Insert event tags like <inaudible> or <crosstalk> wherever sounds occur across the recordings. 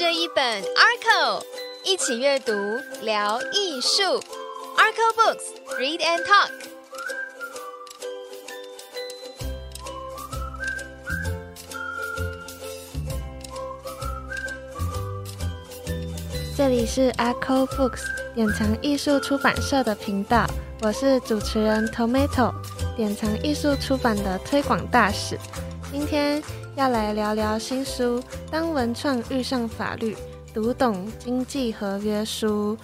这一本 Arco，一起阅读聊艺术。Arco Books Read and Talk。这里是 Arco Books 典藏艺术出版社的频道，我是主持人 Tomato，典藏艺术出版的推广大使。今天要来聊聊新书《当文创遇上法律》，读懂经济合约书。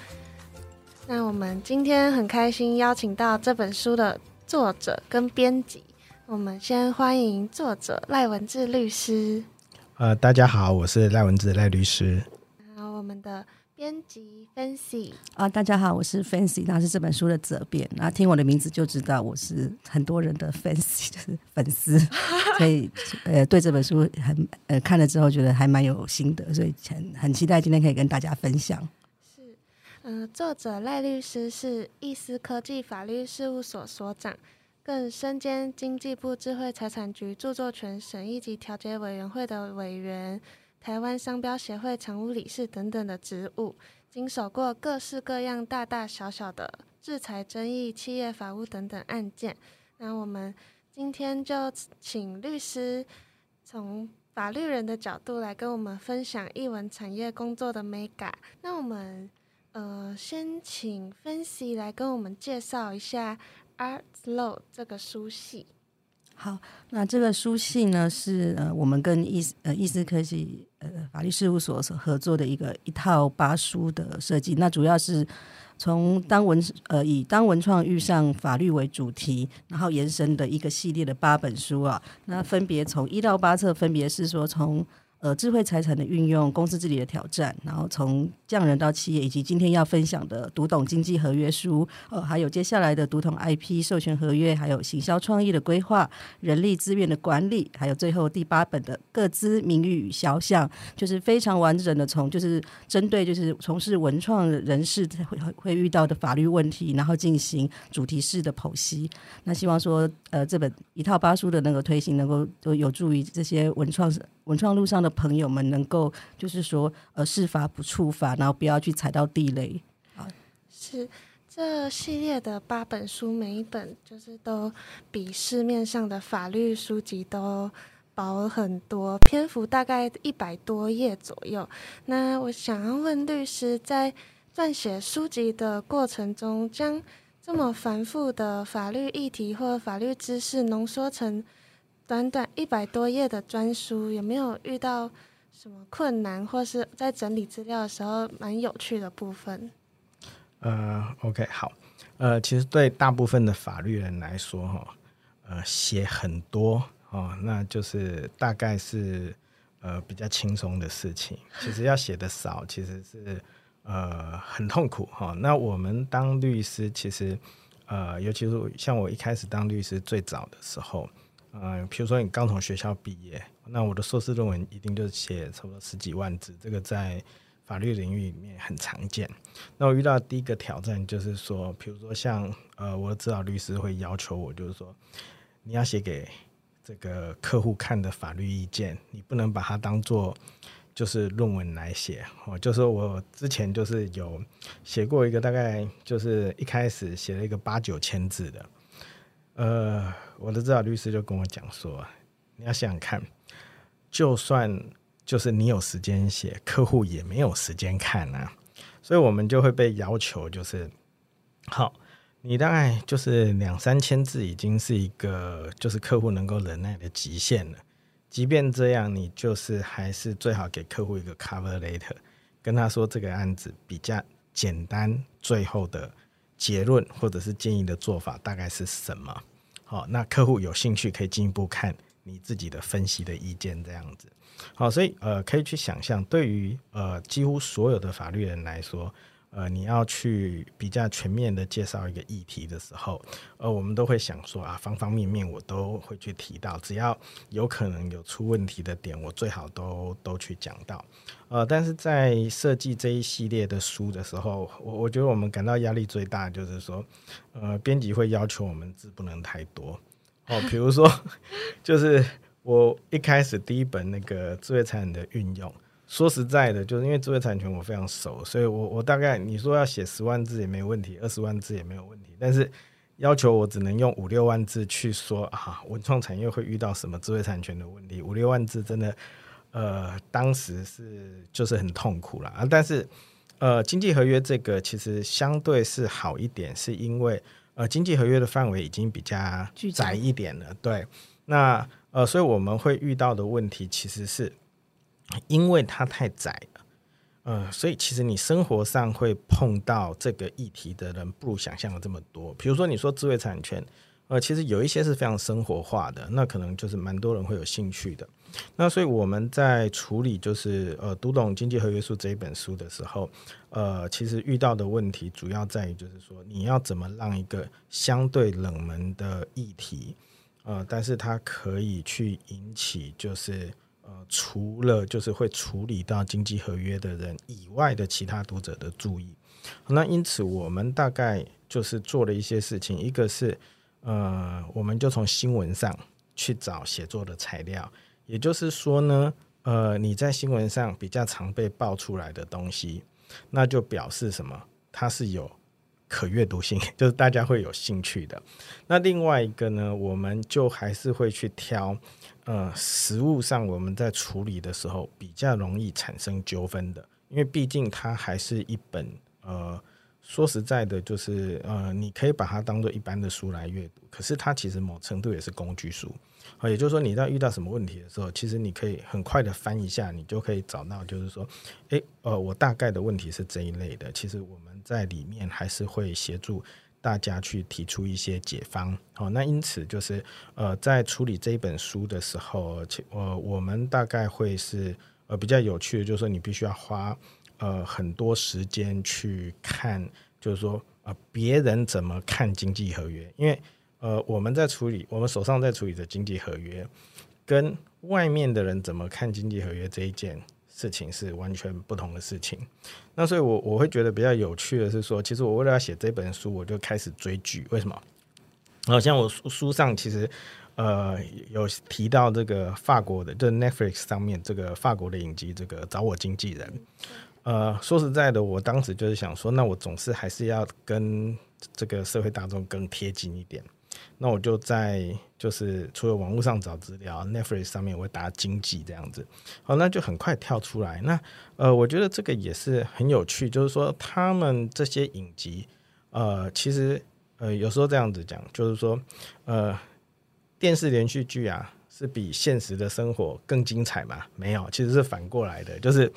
那我们今天很开心邀请到这本书的作者跟编辑。我们先欢迎作者赖文志律师。呃，大家好，我是赖文志赖律师。然后我们的。编辑 Fancy 啊，大家好，我是 Fancy，那是这本书的责编。那听我的名字就知道我是很多人的 Fancy，<laughs> 就是粉丝，<laughs> 所以呃，对这本书很呃看了之后觉得还蛮有心得，所以很很期待今天可以跟大家分享。是，嗯，作者赖律师是易思科技法律事务所所长，更身兼经济部智慧财产局著作权审议及调解委员会的委员。台湾商标协会常务理事等等的职务，经手过各式各样大大小小的制裁争议、企业法务等等案件。那我们今天就请律师从法律人的角度来跟我们分享译文产业工作的美感。那我们呃，先请分析来跟我们介绍一下《Art Law》这个书系。好，那这个书信呢是呃我们跟易呃易思科技呃法律事务所所合作的一个一套八书的设计。那主要是从当文呃以当文创遇上法律为主题，然后延伸的一个系列的八本书啊。那分别从一到八册，分别是说从。呃，智慧财产的运用，公司治理的挑战，然后从匠人到企业，以及今天要分享的读懂经济合约书，呃，还有接下来的读懂 IP 授权合约，还有行销创意的规划，人力资源的管理，还有最后第八本的各资名誉与肖像，就是非常完整的从就是针对就是从事文创人士会会遇到的法律问题，然后进行主题式的剖析。那希望说，呃，这本一套八书的那个推行，能够都有助于这些文创文创路上的。朋友们能够就是说，呃，事发不触法，然后不要去踩到地雷。啊，是这系列的八本书，每一本就是都比市面上的法律书籍都薄很多，篇幅大概一百多页左右。那我想要问律师，在撰写书籍的过程中，将这么繁复的法律议题或法律知识浓缩成。短短一百多页的专书，有没有遇到什么困难，或是在整理资料的时候蛮有趣的部分？呃，OK，好，呃，其实对大部分的法律人来说，哈，呃，写很多哦，那就是大概是呃比较轻松的事情。其实要写的少，其实是呃很痛苦哈。那我们当律师，其实呃，尤其是像我一开始当律师最早的时候。呃，比如说你刚从学校毕业，那我的硕士论文一定就是写差不多十几万字，这个在法律领域里面很常见。那我遇到第一个挑战就是说，比如说像呃，我的指导律师会要求我，就是说你要写给这个客户看的法律意见，你不能把它当做就是论文来写。哦，就是我之前就是有写过一个大概就是一开始写了一个八九千字的。呃，我的指导律师就跟我讲说，你要想想看，就算就是你有时间写，客户也没有时间看啊，所以我们就会被要求，就是好，你大概就是两三千字已经是一个就是客户能够忍耐的极限了。即便这样，你就是还是最好给客户一个 cover letter，跟他说这个案子比较简单，最后的。结论或者是建议的做法大概是什么？好，那客户有兴趣可以进一步看你自己的分析的意见，这样子。好，所以呃，可以去想象，对于呃几乎所有的法律人来说。呃，你要去比较全面的介绍一个议题的时候，呃，我们都会想说啊，方方面面我都会去提到，只要有可能有出问题的点，我最好都都去讲到。呃，但是在设计这一系列的书的时候，我我觉得我们感到压力最大就是说，呃，编辑会要求我们字不能太多哦，比如说，<laughs> 就是我一开始第一本那个智慧财产的运用。说实在的，就是因为智慧产权我非常熟，所以我我大概你说要写十万字也没问题，二十万字也没有问题，但是要求我只能用五六万字去说啊，文创产业会遇到什么智慧产权的问题，五六万字真的，呃，当时是就是很痛苦了啊。但是呃，经济合约这个其实相对是好一点，是因为呃，经济合约的范围已经比较窄一点了，对，那呃，所以我们会遇到的问题其实是。因为它太窄了，呃，所以其实你生活上会碰到这个议题的人不如想象的这么多。比如说你说智慧产权，呃，其实有一些是非常生活化的，那可能就是蛮多人会有兴趣的。那所以我们在处理就是呃读懂经济合约书这一本书的时候，呃，其实遇到的问题主要在于就是说你要怎么让一个相对冷门的议题，呃，但是它可以去引起就是。呃，除了就是会处理到经济合约的人以外的其他读者的注意，那因此我们大概就是做了一些事情，一个是呃，我们就从新闻上去找写作的材料，也就是说呢，呃，你在新闻上比较常被爆出来的东西，那就表示什么？它是有可阅读性，<laughs> 就是大家会有兴趣的。那另外一个呢，我们就还是会去挑。呃，实物上我们在处理的时候比较容易产生纠纷的，因为毕竟它还是一本呃，说实在的，就是呃，你可以把它当做一般的书来阅读，可是它其实某程度也是工具书，啊，也就是说你在遇到什么问题的时候，其实你可以很快的翻一下，你就可以找到，就是说，诶，呃，我大概的问题是这一类的，其实我们在里面还是会协助。大家去提出一些解方，好，那因此就是呃，在处理这一本书的时候，呃，我们大概会是呃比较有趣的，就是说你必须要花呃很多时间去看，就是说呃别人怎么看经济合约，因为呃我们在处理我们手上在处理的经济合约，跟外面的人怎么看经济合约这一件。事情是完全不同的事情，那所以，我我会觉得比较有趣的是说，其实我为了要写这本书，我就开始追剧。为什么？好像我书书上其实呃有提到这个法国的，就是 Netflix 上面这个法国的影集，这个找我经纪人。呃，说实在的，我当时就是想说，那我总是还是要跟这个社会大众更贴近一点。那我就在就是除了网络上找资料，Netflix 上面我会打经济这样子，好，那就很快跳出来。那呃，我觉得这个也是很有趣，就是说他们这些影集，呃，其实呃有时候这样子讲，就是说呃电视连续剧啊是比现实的生活更精彩嘛？没有，其实是反过来的，就是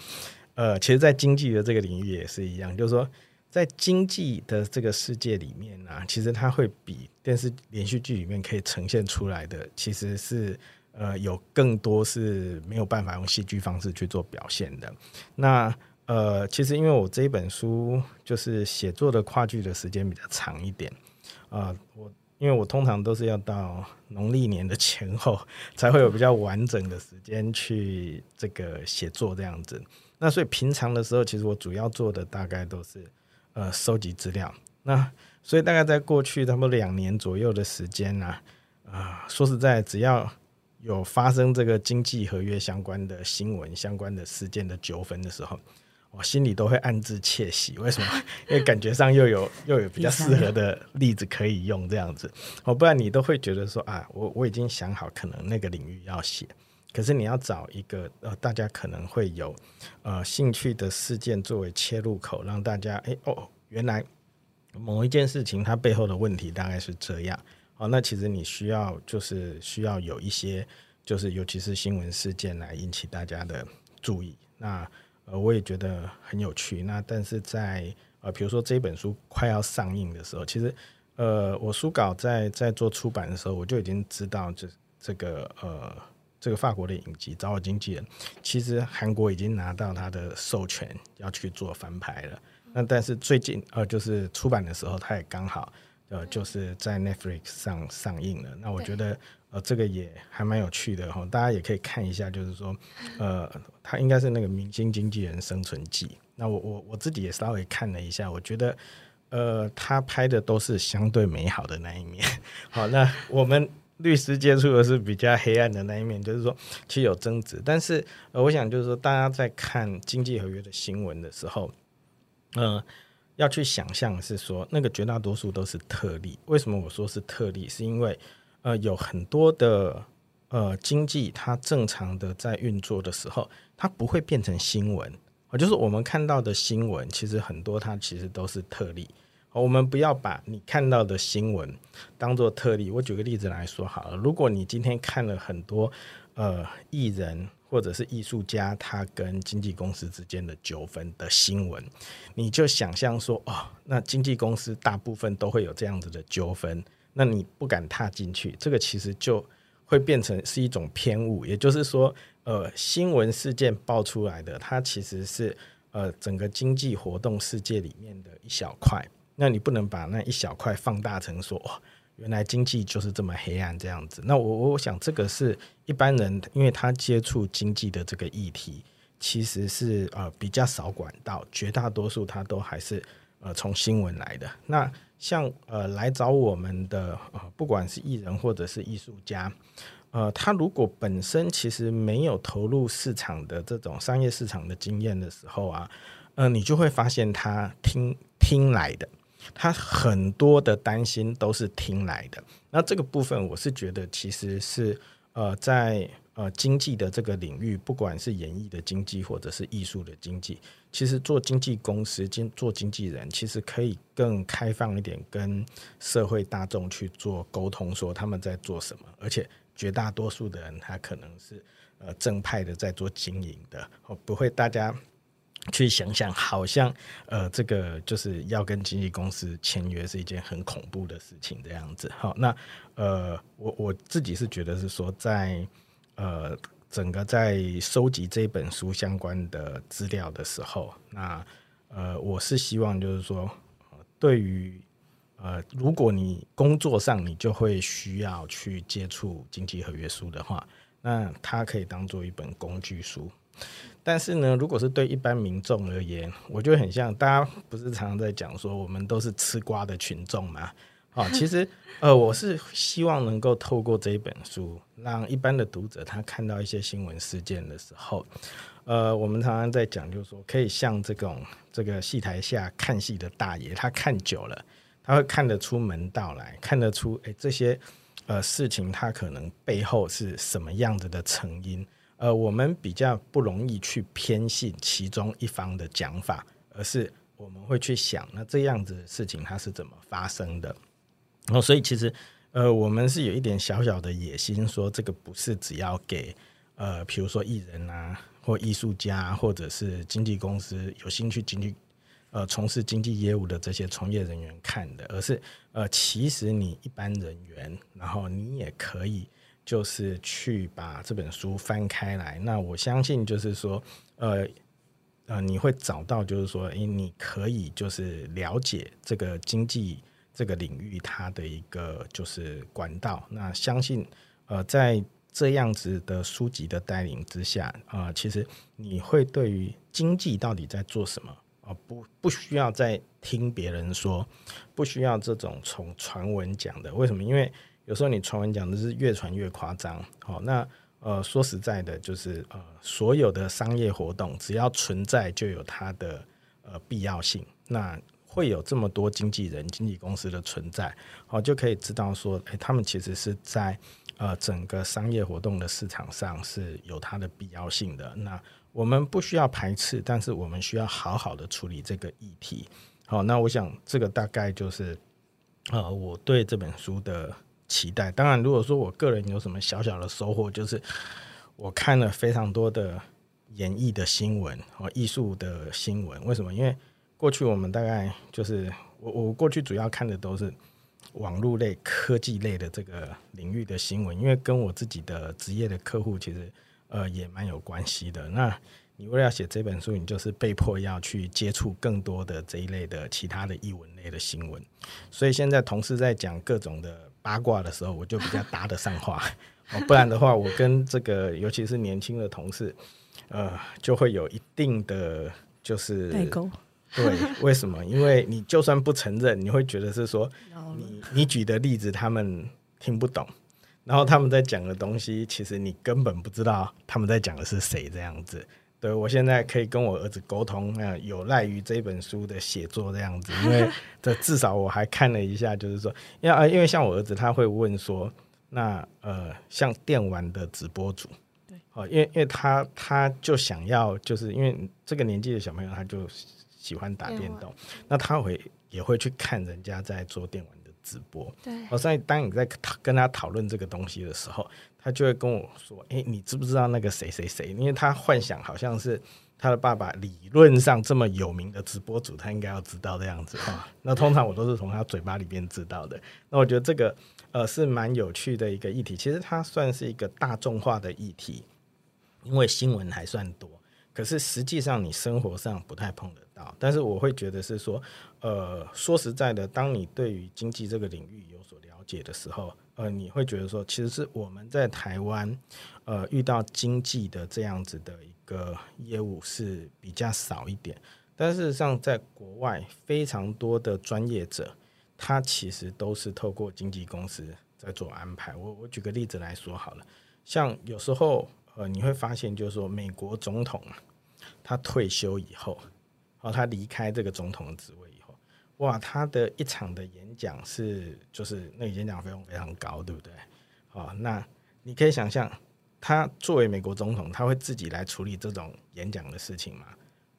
呃，其实，在经济的这个领域也是一样，就是说。在经济的这个世界里面呢，其实它会比电视连续剧里面可以呈现出来的，其实是呃有更多是没有办法用戏剧方式去做表现的。那呃，其实因为我这一本书就是写作的跨剧的时间比较长一点啊，我因为我通常都是要到农历年的前后才会有比较完整的时间去这个写作这样子。那所以平常的时候，其实我主要做的大概都是。呃，收集资料，那所以大概在过去差不多两年左右的时间呢，啊，说实在，只要有发生这个经济合约相关的新闻、相关的事件的纠纷的时候，我心里都会暗自窃喜。为什么？<laughs> 因为感觉上又有又有比较适合的例子可以用，这样子，哦，不然你都会觉得说啊，我我已经想好可能那个领域要写，可是你要找一个呃，大家可能会有呃兴趣的事件作为切入口，让大家哎哦，原来某一件事情它背后的问题大概是这样。哦，那其实你需要就是需要有一些就是尤其是新闻事件来引起大家的注意。那呃，我也觉得很有趣。那但是在呃，比如说这本书快要上映的时候，其实呃，我书稿在在做出版的时候，我就已经知道这这个呃。这个法国的影集找我经纪人，其实韩国已经拿到他的授权要去做翻拍了。那但是最近呃，就是出版的时候，他也刚好呃，就是在 Netflix 上上映了。那我觉得呃，这个也还蛮有趣的哈，大家也可以看一下，就是说呃，他应该是那个明星经纪人生存记。那我我我自己也稍微看了一下，我觉得呃，他拍的都是相对美好的那一面。<laughs> 好，那我们。律师接触的是比较黑暗的那一面，就是说其实有争执，但是呃，我想就是说大家在看经济合约的新闻的时候，呃，要去想象是说那个绝大多数都是特例。为什么我说是特例？是因为呃有很多的呃经济它正常的在运作的时候，它不会变成新闻。就是我们看到的新闻，其实很多它其实都是特例。我们不要把你看到的新闻当做特例。我举个例子来说好了，如果你今天看了很多呃艺人或者是艺术家他跟经纪公司之间的纠纷的新闻，你就想象说哦，那经纪公司大部分都会有这样子的纠纷，那你不敢踏进去，这个其实就会变成是一种偏误。也就是说，呃，新闻事件爆出来的，它其实是呃整个经济活动世界里面的一小块。那你不能把那一小块放大成说，哦，原来经济就是这么黑暗这样子。那我我想这个是一般人，因为他接触经济的这个议题，其实是呃比较少管道，绝大多数他都还是呃从新闻来的。那像呃来找我们的呃不管是艺人或者是艺术家，呃他如果本身其实没有投入市场的这种商业市场的经验的时候啊，呃你就会发现他听听来的。他很多的担心都是听来的，那这个部分我是觉得其实是呃在呃经济的这个领域，不管是演艺的经济或者是艺术的经济，其实做经纪公司、经做经纪人，其实可以更开放一点，跟社会大众去做沟通，说他们在做什么，而且绝大多数的人他可能是呃正派的在做经营的，哦不会大家。去想想，好像呃，这个就是要跟经纪公司签约是一件很恐怖的事情，这样子。好，那呃，我我自己是觉得是说，在呃整个在收集这本书相关的资料的时候，那呃，我是希望就是说，对于呃，如果你工作上你就会需要去接触经济合约书的话，那它可以当做一本工具书。但是呢，如果是对一般民众而言，我觉得很像大家不是常常在讲说，我们都是吃瓜的群众嘛？哦，<laughs> 其实呃，我是希望能够透过这一本书，让一般的读者他看到一些新闻事件的时候，呃，我们常常在讲，就是说可以像这种这个戏台下看戏的大爷，他看久了，他会看得出门道来，看得出哎这些呃事情，他可能背后是什么样子的成因。呃，我们比较不容易去偏信其中一方的讲法，而是我们会去想，那这样子的事情它是怎么发生的？然后，所以其实，呃，我们是有一点小小的野心，说这个不是只要给呃，比如说艺人啊，或艺术家，或者是经纪公司有兴趣经济呃从事经济业务的这些从业人员看的，而是呃，其实你一般人员，然后你也可以。就是去把这本书翻开来，那我相信就是说，呃呃，你会找到就是说，诶，你可以就是了解这个经济这个领域它的一个就是管道。那相信呃，在这样子的书籍的带领之下，啊，其实你会对于经济到底在做什么啊，不不需要再听别人说，不需要这种从传闻讲的。为什么？因为有时候你传闻讲的是越传越夸张，好，那呃说实在的，就是呃所有的商业活动只要存在就有它的呃必要性，那会有这么多经纪人、经纪公司的存在，好就可以知道说，诶，他们其实是在呃整个商业活动的市场上是有它的必要性的。那我们不需要排斥，但是我们需要好好的处理这个议题。好，那我想这个大概就是呃我对这本书的。期待。当然，如果说我个人有什么小小的收获，就是我看了非常多的演艺的新闻和艺术的新闻。为什么？因为过去我们大概就是我我过去主要看的都是网络类、科技类的这个领域的新闻，因为跟我自己的职业的客户其实呃也蛮有关系的。那你为了要写这本书，你就是被迫要去接触更多的这一类的其他的译文类的新闻。所以现在同事在讲各种的。八卦的时候，我就比较搭得上话，<laughs> 哦，不然的话，我跟这个尤其是年轻的同事，呃，就会有一定的就是代沟。对，为什么？因为你就算不承认，你会觉得是说，你你举的例子他们听不懂，然后他们在讲的东西，其实你根本不知道他们在讲的是谁这样子。对我现在可以跟我儿子沟通，呃，有赖于这本书的写作这样子，因为 <laughs> 这至少我还看了一下，就是说，因为呃，因为像我儿子他会问说，那呃，像电玩的直播主，对，哦，因为因为他他就想要，就是因为这个年纪的小朋友他就喜欢打电动，那他会也会去看人家在做电玩的直播，对，哦，所以当你在讨跟他讨论这个东西的时候，他就会跟我说：“哎、你知不知道那个谁谁谁？”因为他幻想好像是他的爸爸理论上这么有名的直播主，他应该要知道的样子 <laughs> 哈、那通常我都是从他嘴巴里边知道的。那我觉得这个呃是蛮有趣的一个议题，其实它算是一个大众化的议题，因为新闻还算多，可是实际上你生活上不太碰得到。但是我会觉得是说，呃，说实在的，当你对于经济这个领域有所了解的时候，呃，你会觉得说，其实是我们在台湾，呃，遇到经济的这样子的一个业务是比较少一点。但事实上，在国外非常多的专业者，他其实都是透过经纪公司在做安排。我我举个例子来说好了，像有时候呃，你会发现就是说，美国总统，他退休以后，哦，他离开这个总统的职位，哇，他的一场的演讲是就是那个演讲费用非常高，对不对？好、那你可以想象，他作为美国总统，他会自己来处理这种演讲的事情吗？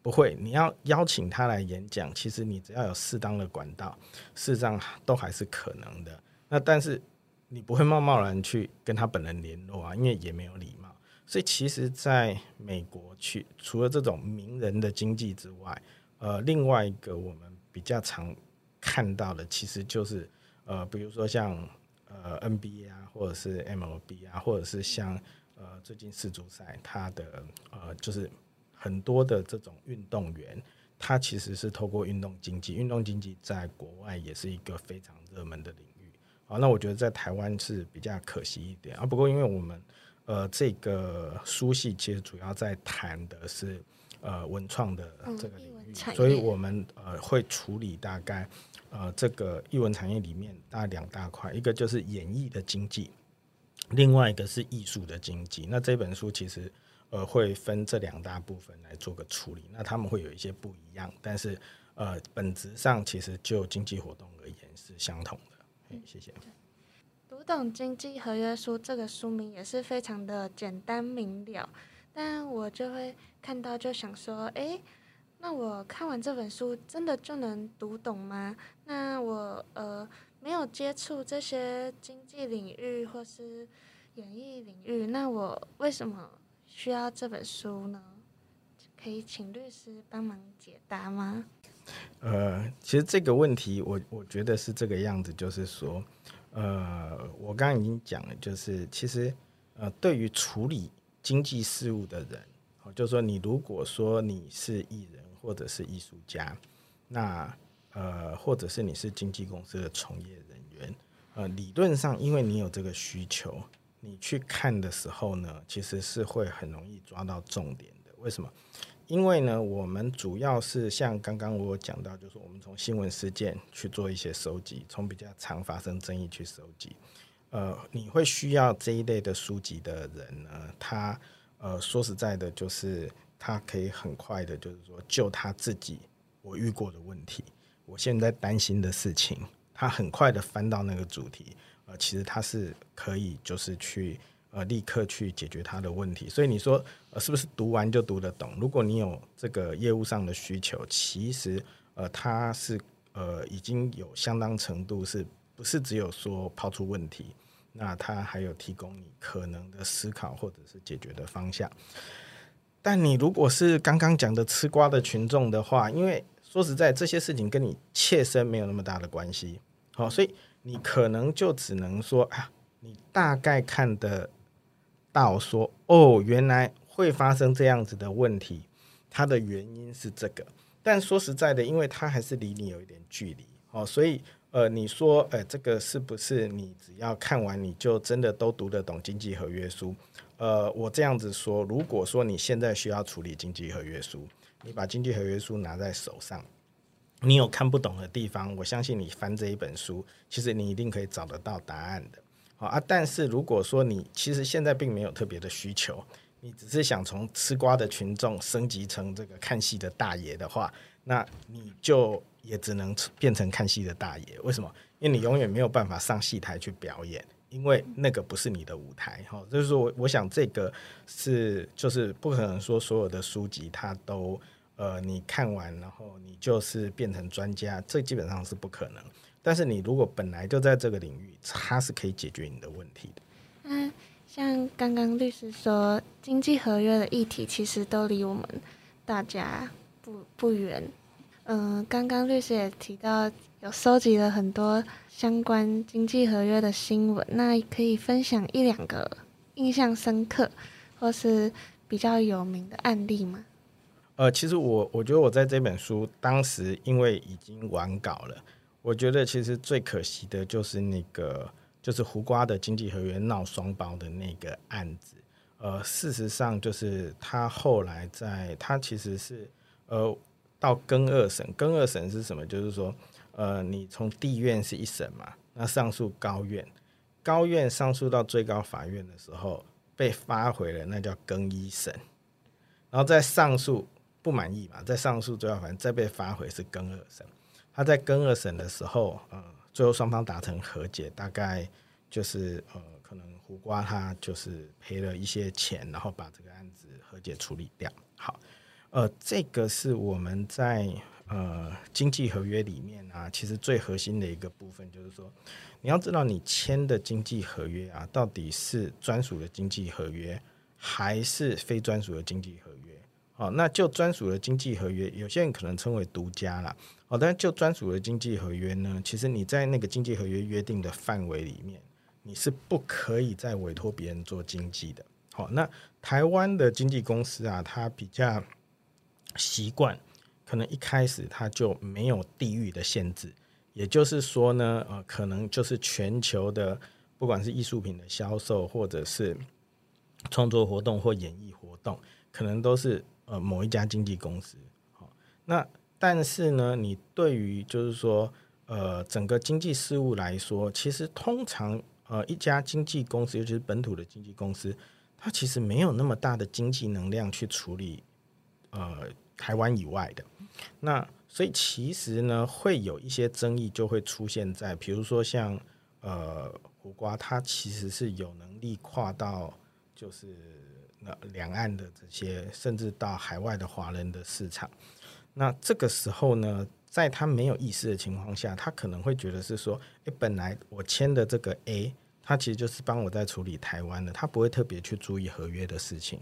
不会，你要邀请他来演讲，其实你只要有适当的管道，事实上都还是可能的。那但是你不会贸贸然去跟他本人联络啊，因为也没有礼貌。所以其实在美国去，除了这种名人的经济之外，呃，另外一个我们比较常看到的，其实就是呃，比如说像呃 NBA 啊，或者是 MLB 啊，或者是像呃最近世足赛，它的呃就是很多的这种运动员，他其实是透过运动经济，运动经济在国外也是一个非常热门的领域。好，那我觉得在台湾是比较可惜一点啊。不过因为我们呃这个书系其实主要在谈的是呃文创的这个领域，所以我们呃会处理大概呃这个艺文产业里面大概两大块，一个就是演艺的经济，另外一个是艺术的经济。那这本书其实呃会分这两大部分来做个处理，那他们会有一些不一样，但是呃本质上其实就经济活动而言是相同的。嘿谢谢。读懂经济合约书这个书名也是非常的简单明了，但我就会看到就想说，诶，那我看完这本书真的就能读懂吗？那我呃没有接触这些经济领域或是演艺领域，那我为什么需要这本书呢？可以请律师帮忙解答吗？呃，其实这个问题我我觉得是这个样子，就是说，呃，我刚刚已经讲了，就是其实呃，对于处理经济事务的人，哦，就是说你如果说你是艺人或者是艺术家，那呃，或者是你是经纪公司的从业人员，呃，理论上因为你有这个需求，你去看的时候呢，其实是会很容易抓到重点的。为什么？因为呢，我们主要是像刚刚我讲到，就是我们从新闻事件去做一些收集，从比较常发生争议去收集。呃，你会需要这一类的书籍的人呢，他呃说实在的，就是他可以很快的，就是说就他自己我遇过的问题，我现在担心的事情，他很快的翻到那个主题，呃，其实他是可以就是去呃立刻去解决他的问题。所以你说呃是不是读完就读得懂？如果你有这个业务上的需求，其实呃他是呃已经有相当程度是不是只有说抛出问题？那他还有提供你可能的思考或者是解决的方向。但你如果是刚刚讲的吃瓜的群众的话，因为说实在，这些事情跟你切身没有那么大的关系，好、所以你可能就只能说啊，你大概看得到说，哦，原来会发生这样子的问题，它的原因是这个。但说实在的，因为它还是离你有一点距离，哦，所以呃，你说，呃，这个是不是你只要看完你就真的都读得懂经济合约书？呃，我这样子说，如果说你现在需要处理经济合约书，你把经济合约书拿在手上，你有看不懂的地方，我相信你翻这一本书，其实你一定可以找得到答案的。好啊，但是如果说你其实现在并没有特别的需求，你只是想从吃瓜的群众升级成这个看戏的大爷的话，那你就也只能变成看戏的大爷。为什么？因为你永远没有办法上戏台去表演，因为那个不是你的舞台。哈，就是说我我想这个是就是不可能说所有的书籍它都呃你看完然后你就是变成专家，这基本上是不可能。但是你如果本来就在这个领域，它是可以解决你的问题的。嗯，像刚刚律师说，经济合约的议题其实都离我们大家不不远。嗯，刚刚律师也提到有收集了很多相关经济合约的新闻，那可以分享一两个印象深刻或是比较有名的案例吗？呃，其实我我觉得我在这本书当时因为已经完稿了。我觉得其实最可惜的就是那个，就是胡瓜的经济合约闹双包的那个案子。呃，事实上就是他后来在，他其实是呃到更二审，更二审是什么？就是说，呃，你从地院是一审嘛，那上诉高院，高院上诉到最高法院的时候被发回了，那叫更一审，然后再上诉不满意嘛，再上诉最高法院再被发回是更二审。他在更二审的时候，呃，最后双方达成和解，大概就是呃，可能胡瓜他就是赔了一些钱，然后把这个案子和解处理掉。好，呃，这个是我们在呃经济合约里面啊，其实最核心的一个部分，就是说你要知道你签的经济合约啊，到底是专属的经济合约还是非专属的经济合约？哦，那就专属的经济合约，有些人可能称为独家啦。哦，但就专属的经济合约呢，其实你在那个经济合约约定的范围里面，你是不可以再委托别人做经济的。好，那台湾的经纪公司啊，它比较习惯，可能一开始它就没有地域的限制，也就是说呢，呃，可能就是全球的，不管是艺术品的销售，或者是创作活动或演艺活动，可能都是呃某一家经纪公司。好，那。但是呢，你对于就是说，呃，整个经济事务来说，其实通常呃一家经纪公司，尤其是本土的经纪公司，它其实没有那么大的经济能量去处理呃台湾以外的。那所以其实呢，会有一些争议就会出现在，比如说像呃胡瓜，他其实是有能力跨到就是那两岸的这些，甚至到海外的华人的市场。那这个时候呢，在他没有意识的情况下，他可能会觉得是说，诶，本来我签的这个 A，他其实就是帮我在处理台湾的，他不会特别去注意合约的事情。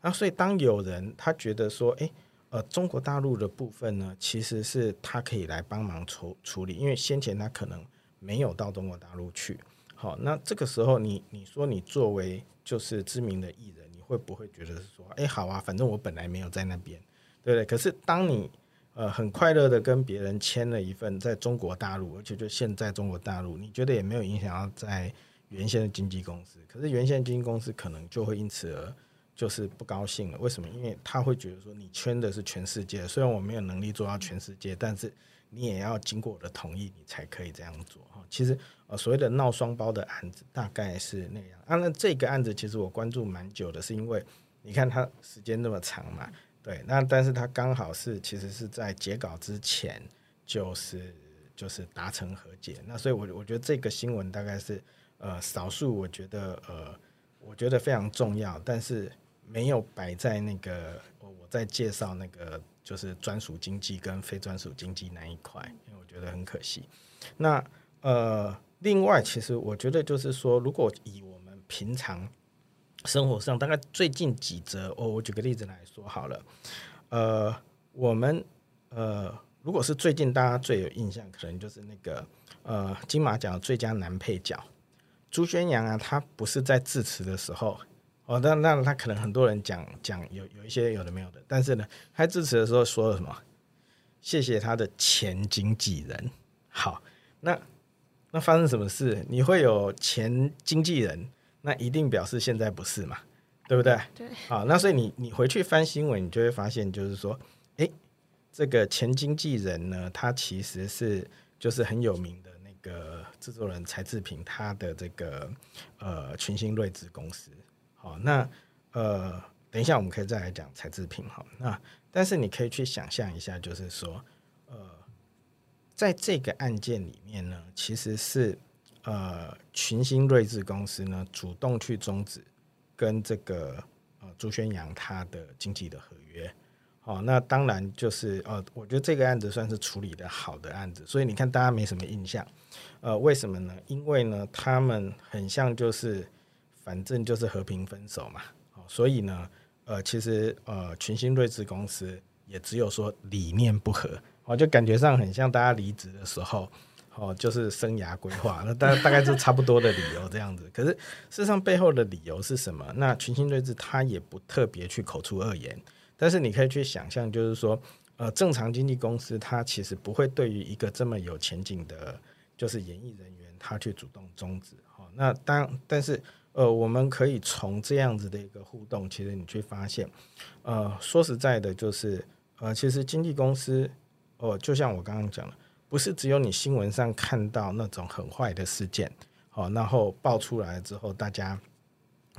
那所以当有人他觉得说，诶，呃，中国大陆的部分呢，其实是他可以来帮忙处处理，因为先前他可能没有到中国大陆去。好，那这个时候你你说你作为就是知名的艺人，你会不会觉得是说，诶，好啊，反正我本来没有在那边。对不对？可是当你呃很快乐的跟别人签了一份在中国大陆，而且就现在中国大陆，你觉得也没有影响到在原先的经纪公司。可是原先经纪公司可能就会因此而就是不高兴了。为什么？因为他会觉得说你圈的是全世界，虽然我没有能力做到全世界，但是你也要经过我的同意，你才可以这样做哈。其实呃所谓的闹双包的案子大概是那样。啊，那这个案子其实我关注蛮久的，是因为你看它时间那么长嘛。对，那但是他刚好是其实是在截稿之前，就是就是达成和解。那所以，我我觉得这个新闻大概是呃少数，我觉得呃我觉得非常重要，但是没有摆在那个我我在介绍那个就是专属经济跟非专属经济那一块，因为我觉得很可惜。那呃，另外，其实我觉得就是说，如果以我们平常。生活上大概最近几则，我我举个例子来说好了，呃，我们呃，如果是最近大家最有印象，可能就是那个呃金马奖最佳男配角朱宣阳啊，他不是在致辞的时候，哦，那那他可能很多人讲讲有有一些有的没有的，但是呢，他致辞的时候说了什么？谢谢他的前经纪人。好，那那发生什么事？你会有前经纪人？那一定表示现在不是嘛，对不对？对。好，那所以你你回去翻新闻，你就会发现，就是说，哎，这个前经纪人呢，他其实是就是很有名的那个制作人柴智屏他的这个呃群星睿智公司。好，那呃，等一下我们可以再来讲柴智屏。好，那但是你可以去想象一下，就是说，呃，在这个案件里面呢，其实是呃群星睿智公司呢主动去终止跟这个呃朱宣阳他的经济的合约。好，那当然就是呃，我觉得这个案子算是处理的好的案子，所以你看大家没什么印象。呃，为什么呢？因为呢，他们很像就是反正就是和平分手嘛。哦，所以呢，呃，其实呃群星睿智公司也只有说理念不合。哦，就感觉上很像大家离职的时候，哦，就是生涯规划，那大大概是差不多的理由这样子。可是事实上背后的理由是什么？那群星睿智他也不特别去口出恶言，但是你可以去想象，就是说，呃，正常经纪公司他其实不会对于一个这么有前景的，就是演艺人员，他去主动终止。哦，那当但是呃，我们可以从这样子的一个互动，其实你去发现，呃，说实在的，就是呃，其实经纪公司。哦，就像我刚刚讲的，不是只有你新闻上看到那种很坏的事件，好，然后爆出来之后，大家，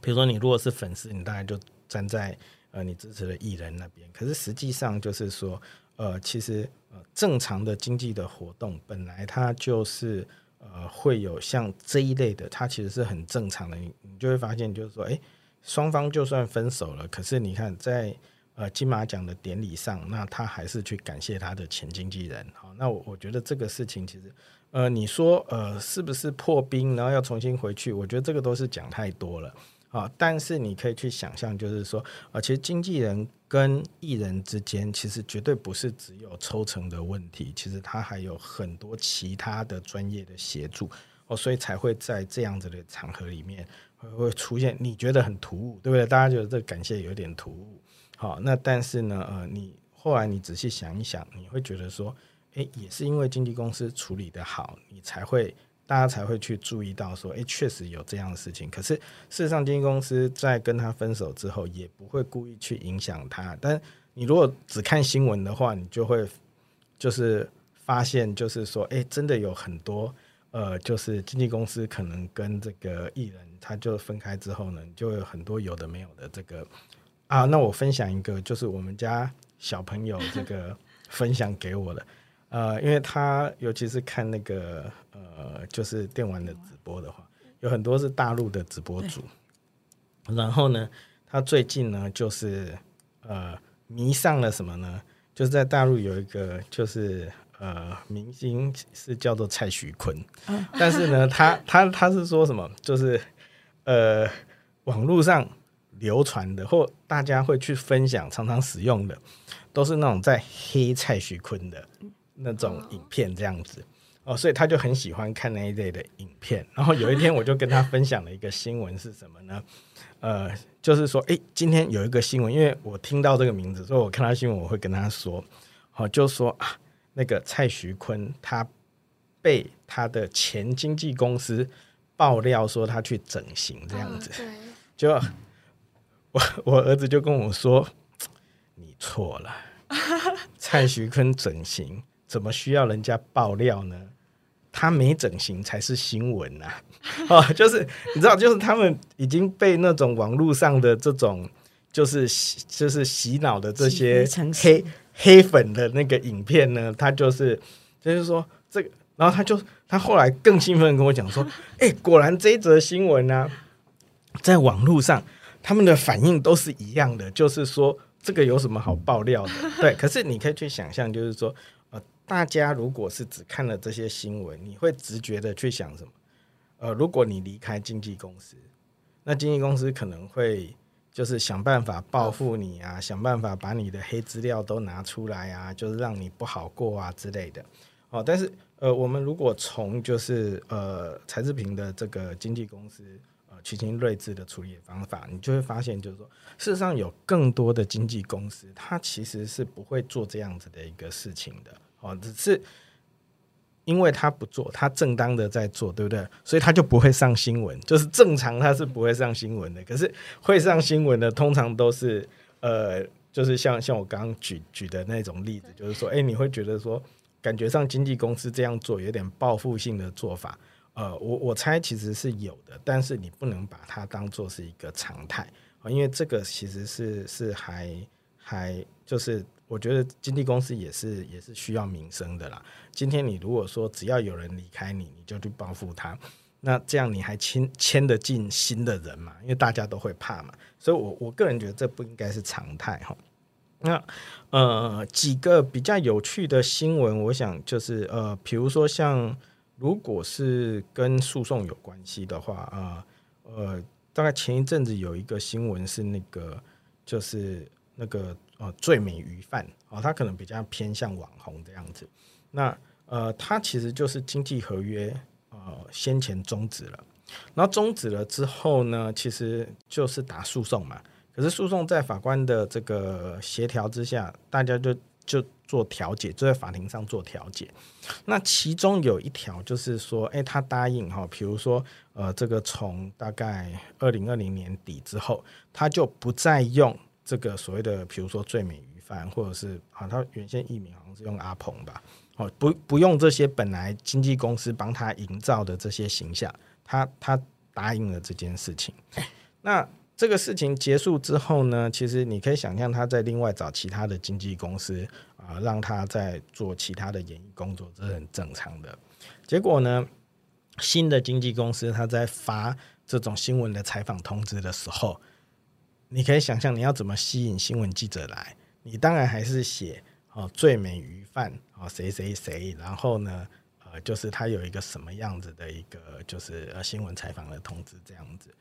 比如说你如果是粉丝，你大概就站在呃你支持的艺人那边。可是实际上就是说，呃，其实呃正常的经济的活动本来它就是呃会有像这一类的，它其实是很正常的。你你就会发现，就是说，哎，双方就算分手了，可是你看在。呃，金马奖的典礼上，那他还是去感谢他的前经纪人。好，那我我觉得这个事情其实，呃，你说呃是不是破冰，然后要重新回去？我觉得这个都是讲太多了啊。但是你可以去想象，就是说，呃，其实经纪人跟艺人之间，其实绝对不是只有抽成的问题，其实他还有很多其他的专业的协助哦，所以才会在这样子的场合里面会会出现你觉得很突兀，对不对？大家觉得这个感谢有点突兀。好，那但是呢，呃，你后来你仔细想一想，你会觉得说，诶，也是因为经纪公司处理的好，你才会大家才会去注意到说，诶，确实有这样的事情。可是事实上，经纪公司在跟他分手之后，也不会故意去影响他。但你如果只看新闻的话，你就会就是发现，就是说，诶，真的有很多，呃，就是经纪公司可能跟这个艺人他就分开之后呢，就有很多有的没有的这个。啊，那我分享一个，就是我们家小朋友这个分享给我的，呃，因为他尤其是看那个呃，就是电玩的直播的话，有很多是大陆的直播主，然后呢，他最近呢就是呃迷上了什么呢？就是在大陆有一个就是呃明星是叫做蔡徐坤，但是呢，他他他是说什么？就是呃网络上。流传的或大家会去分享、常常使用的，都是那种在黑蔡徐坤的那种影片这样子哦，所以他就很喜欢看那一类的影片。然后有一天我就跟他分享了一个新闻是什么呢？呃，就是说，哎，今天有一个新闻，因为我听到这个名字，所以我看到新闻我会跟他说，好，就说啊，那个蔡徐坤他被他的前经纪公司爆料说他去整形这样子，就。<laughs> 我我儿子就跟我说：“你错了，<laughs> 蔡徐坤整形怎么需要人家爆料呢？他没整形才是新闻呐！<laughs> 哦，就是你知道，就是他们已经被那种网络上的这种就是就是洗脑的这些黑黑粉的那个影片呢，他就是就是说这个，然后他就他后来更兴奋跟我讲说：，<laughs> 哎，果然这一则新闻呢，在网络上。”他们的反应都是一样的，就是说这个有什么好爆料的？对，可是你可以去想象，就是说，呃，大家如果是只看了这些新闻，你会直觉的去想什么？呃，如果你离开经纪公司，那经纪公司可能会就是想办法报复你啊，想办法把你的黑资料都拿出来啊，就是让你不好过啊之类的。哦，但是呃，我们如果从就是呃，柴智屏的这个经纪公司呃。取经睿智的处理方法，你就会发现，就是说，事实上有更多的经纪公司，它其实是不会做这样子的一个事情的。哦，只是因为他不做，他正当的在做，对不对？所以他就不会上新闻。就是正常他是不会上新闻的。可是会上新闻的，通常都是呃，就是像像我刚刚举举的那种例子，就是说，哎，你会觉得说，感觉上经纪公司这样做有点报复性的做法。呃，我我猜其实是有的，但是你不能把它当做是一个常态啊，因为这个其实是是还还就是我觉得经纪公司也是也是需要名声的啦。今天你如果说只要有人离开你，你就去报复他，那这样你还签签得进新的人嘛？因为大家都会怕嘛，所以我我个人觉得这不应该是常态哈。那呃几个比较有趣的新闻，我想就是呃，比如说像。如果是跟诉讼有关系的话，啊，呃，大概前一阵子有一个新闻是那个，就是那个呃，最美鱼贩哦，他可能比较偏向网红这样子。那呃，他其实就是经济合约呃先前终止了，然后终止了之后呢，其实就是打诉讼嘛。可是诉讼在法官的这个协调之下，大家就。就做调解，就在法庭上做调解。那其中有一条就是说，哎，他答应哈，比如说，呃，这个从大概二零二零年底之后，他就不再用这个所谓的，比如说最美鱼贩，或者是啊，他原先艺名好像是用阿鹏吧，哦，不不用这些本来经纪公司帮他营造的这些形象，他他答应了这件事情。那这个事情结束之后呢，其实你可以想象他在另外找其他的经纪公司啊，让他在做其他的演艺工作，这是很正常的。结果呢，新的经纪公司他在发这种新闻的采访通知的时候，你可以想象你要怎么吸引新闻记者来？你当然还是写哦最美鱼贩哦谁谁谁，然后呢呃就是他有一个什么样子的一个就是呃新闻采访的通知这样子。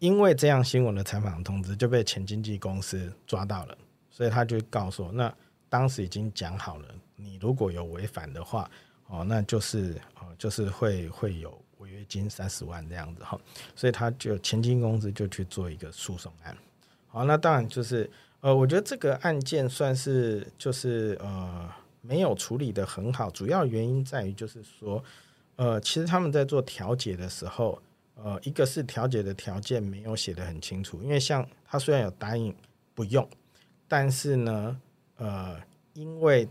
因为这样新闻的采访通知就被前经纪公司抓到了，所以他就告诉我，那当时已经讲好了，你如果有违反的话，哦，那就是哦，就是会会有违约金三十万这样子哈，所以他就前经纪公司就去做一个诉讼案。好，那当然就是呃，我觉得这个案件算是就是呃没有处理的很好，主要原因在于就是说，呃，其实他们在做调解的时候。呃，一个是调解的条件没有写的很清楚，因为像他虽然有答应不用，但是呢，呃，因为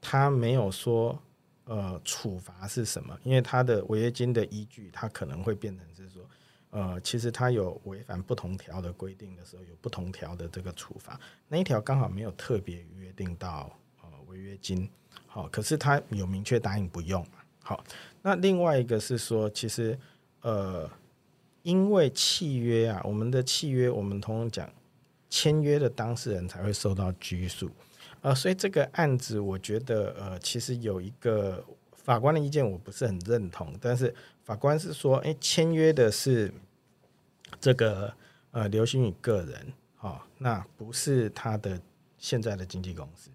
他没有说呃处罚是什么，因为他的违约金的依据，他可能会变成是说，呃，其实他有违反不同条的规定的时候，有不同条的这个处罚，那一条刚好没有特别约定到呃违约金，好，可是他有明确答应不用，好，那另外一个是说，其实呃。因为契约啊，我们的契约，我们通常讲签约的当事人才会受到拘束，呃，所以这个案子，我觉得呃，其实有一个法官的意见，我不是很认同，但是法官是说，哎，签约的是这个呃刘星宇个人，哦，那不是他的现在的经纪公司，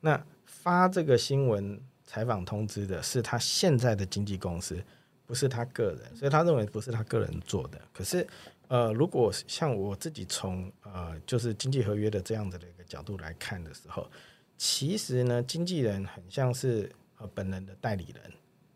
那发这个新闻采访通知的是他现在的经纪公司。不是他个人，所以他认为不是他个人做的。可是，呃，如果像我自己从呃就是经济合约的这样子的一个角度来看的时候，其实呢，经纪人很像是呃本人的代理人，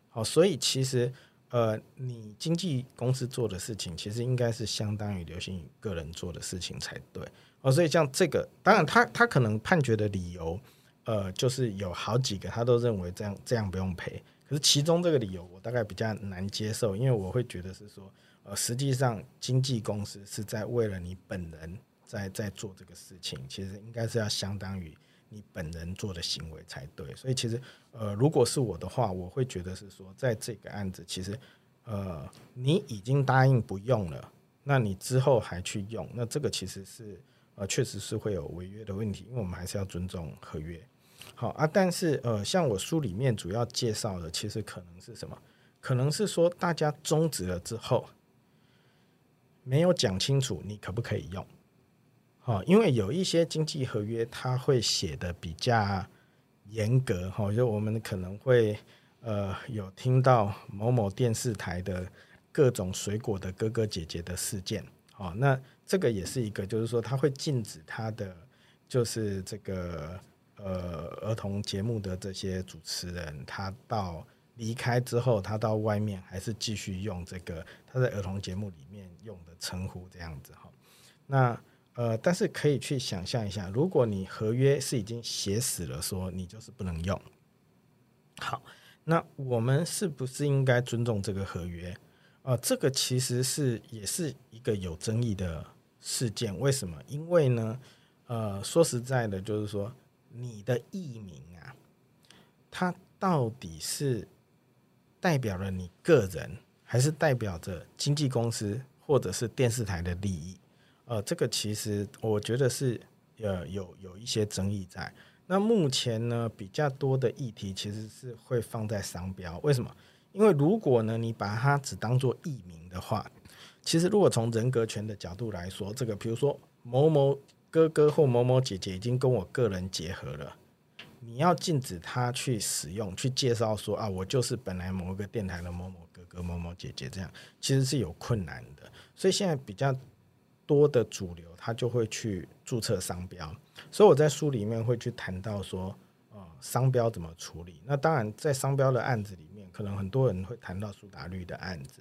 好，所以其实呃你经纪公司做的事情，其实应该是相当于刘星宇个人做的事情才对。哦，所以像这个，当然他他可能判决的理由，呃，就是有好几个，他都认为这样这样不用赔。可是其中这个理由我大概比较难接受，因为我会觉得是说，呃，实际上经纪公司是在为了你本人在在做这个事情，其实应该是要相当于你本人做的行为才对。所以其实，呃，如果是我的话，我会觉得是说，在这个案子，其实，呃，你已经答应不用了，那你之后还去用，那这个其实是呃，确实是会有违约的问题，因为我们还是要尊重合约。好啊，但是呃，像我书里面主要介绍的，其实可能是什么？可能是说大家终止了之后，没有讲清楚你可不可以用。哦，因为有一些经济合约，它会写的比较严格。哈，就我们可能会呃有听到某某电视台的各种水果的哥哥姐姐的事件。哦，那这个也是一个，就是说他会禁止他的，就是这个。呃，儿童节目的这些主持人，他到离开之后，他到外面还是继续用这个他在儿童节目里面用的称呼这样子哈。那呃，但是可以去想象一下，如果你合约是已经写死了，说你就是不能用，好，那我们是不是应该尊重这个合约？呃，这个其实是也是一个有争议的事件。为什么？因为呢，呃，说实在的，就是说你的艺名啊，它到底是代表了你个人，还是代表着经纪公司或者是电视台的利益？呃，这个其实我觉得是呃有有一些争议在。那目前呢，比较多的议题其实是会放在商标。为什么？因为如果呢，你把它只当做艺名的话，其实如果从人格权的角度来说，这个比如说某某哥哥或某某姐姐已经跟我个人结合了，你要禁止他去使用、去介绍说啊，我就是本来某个电台的某某哥哥、某某姐姐，这样其实是有困难的。所以现在比较多的主流，他就会去注册商标。所以我在书里面会去谈到说，呃，商标怎么处理？那当然在商标的案子里面。可能很多人会谈到苏打绿的案子，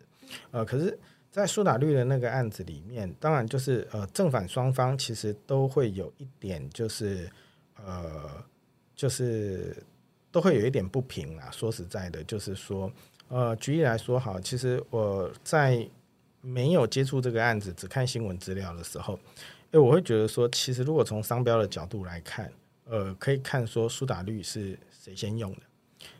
呃，可是，在苏打绿的那个案子里面，当然就是呃正反双方其实都会有一点，就是呃，就是都会有一点不平啊。说实在的，就是说，呃，举例来说，好，其实我在没有接触这个案子，只看新闻资料的时候，哎，我会觉得说，其实如果从商标的角度来看，呃，可以看说苏打绿是谁先用的，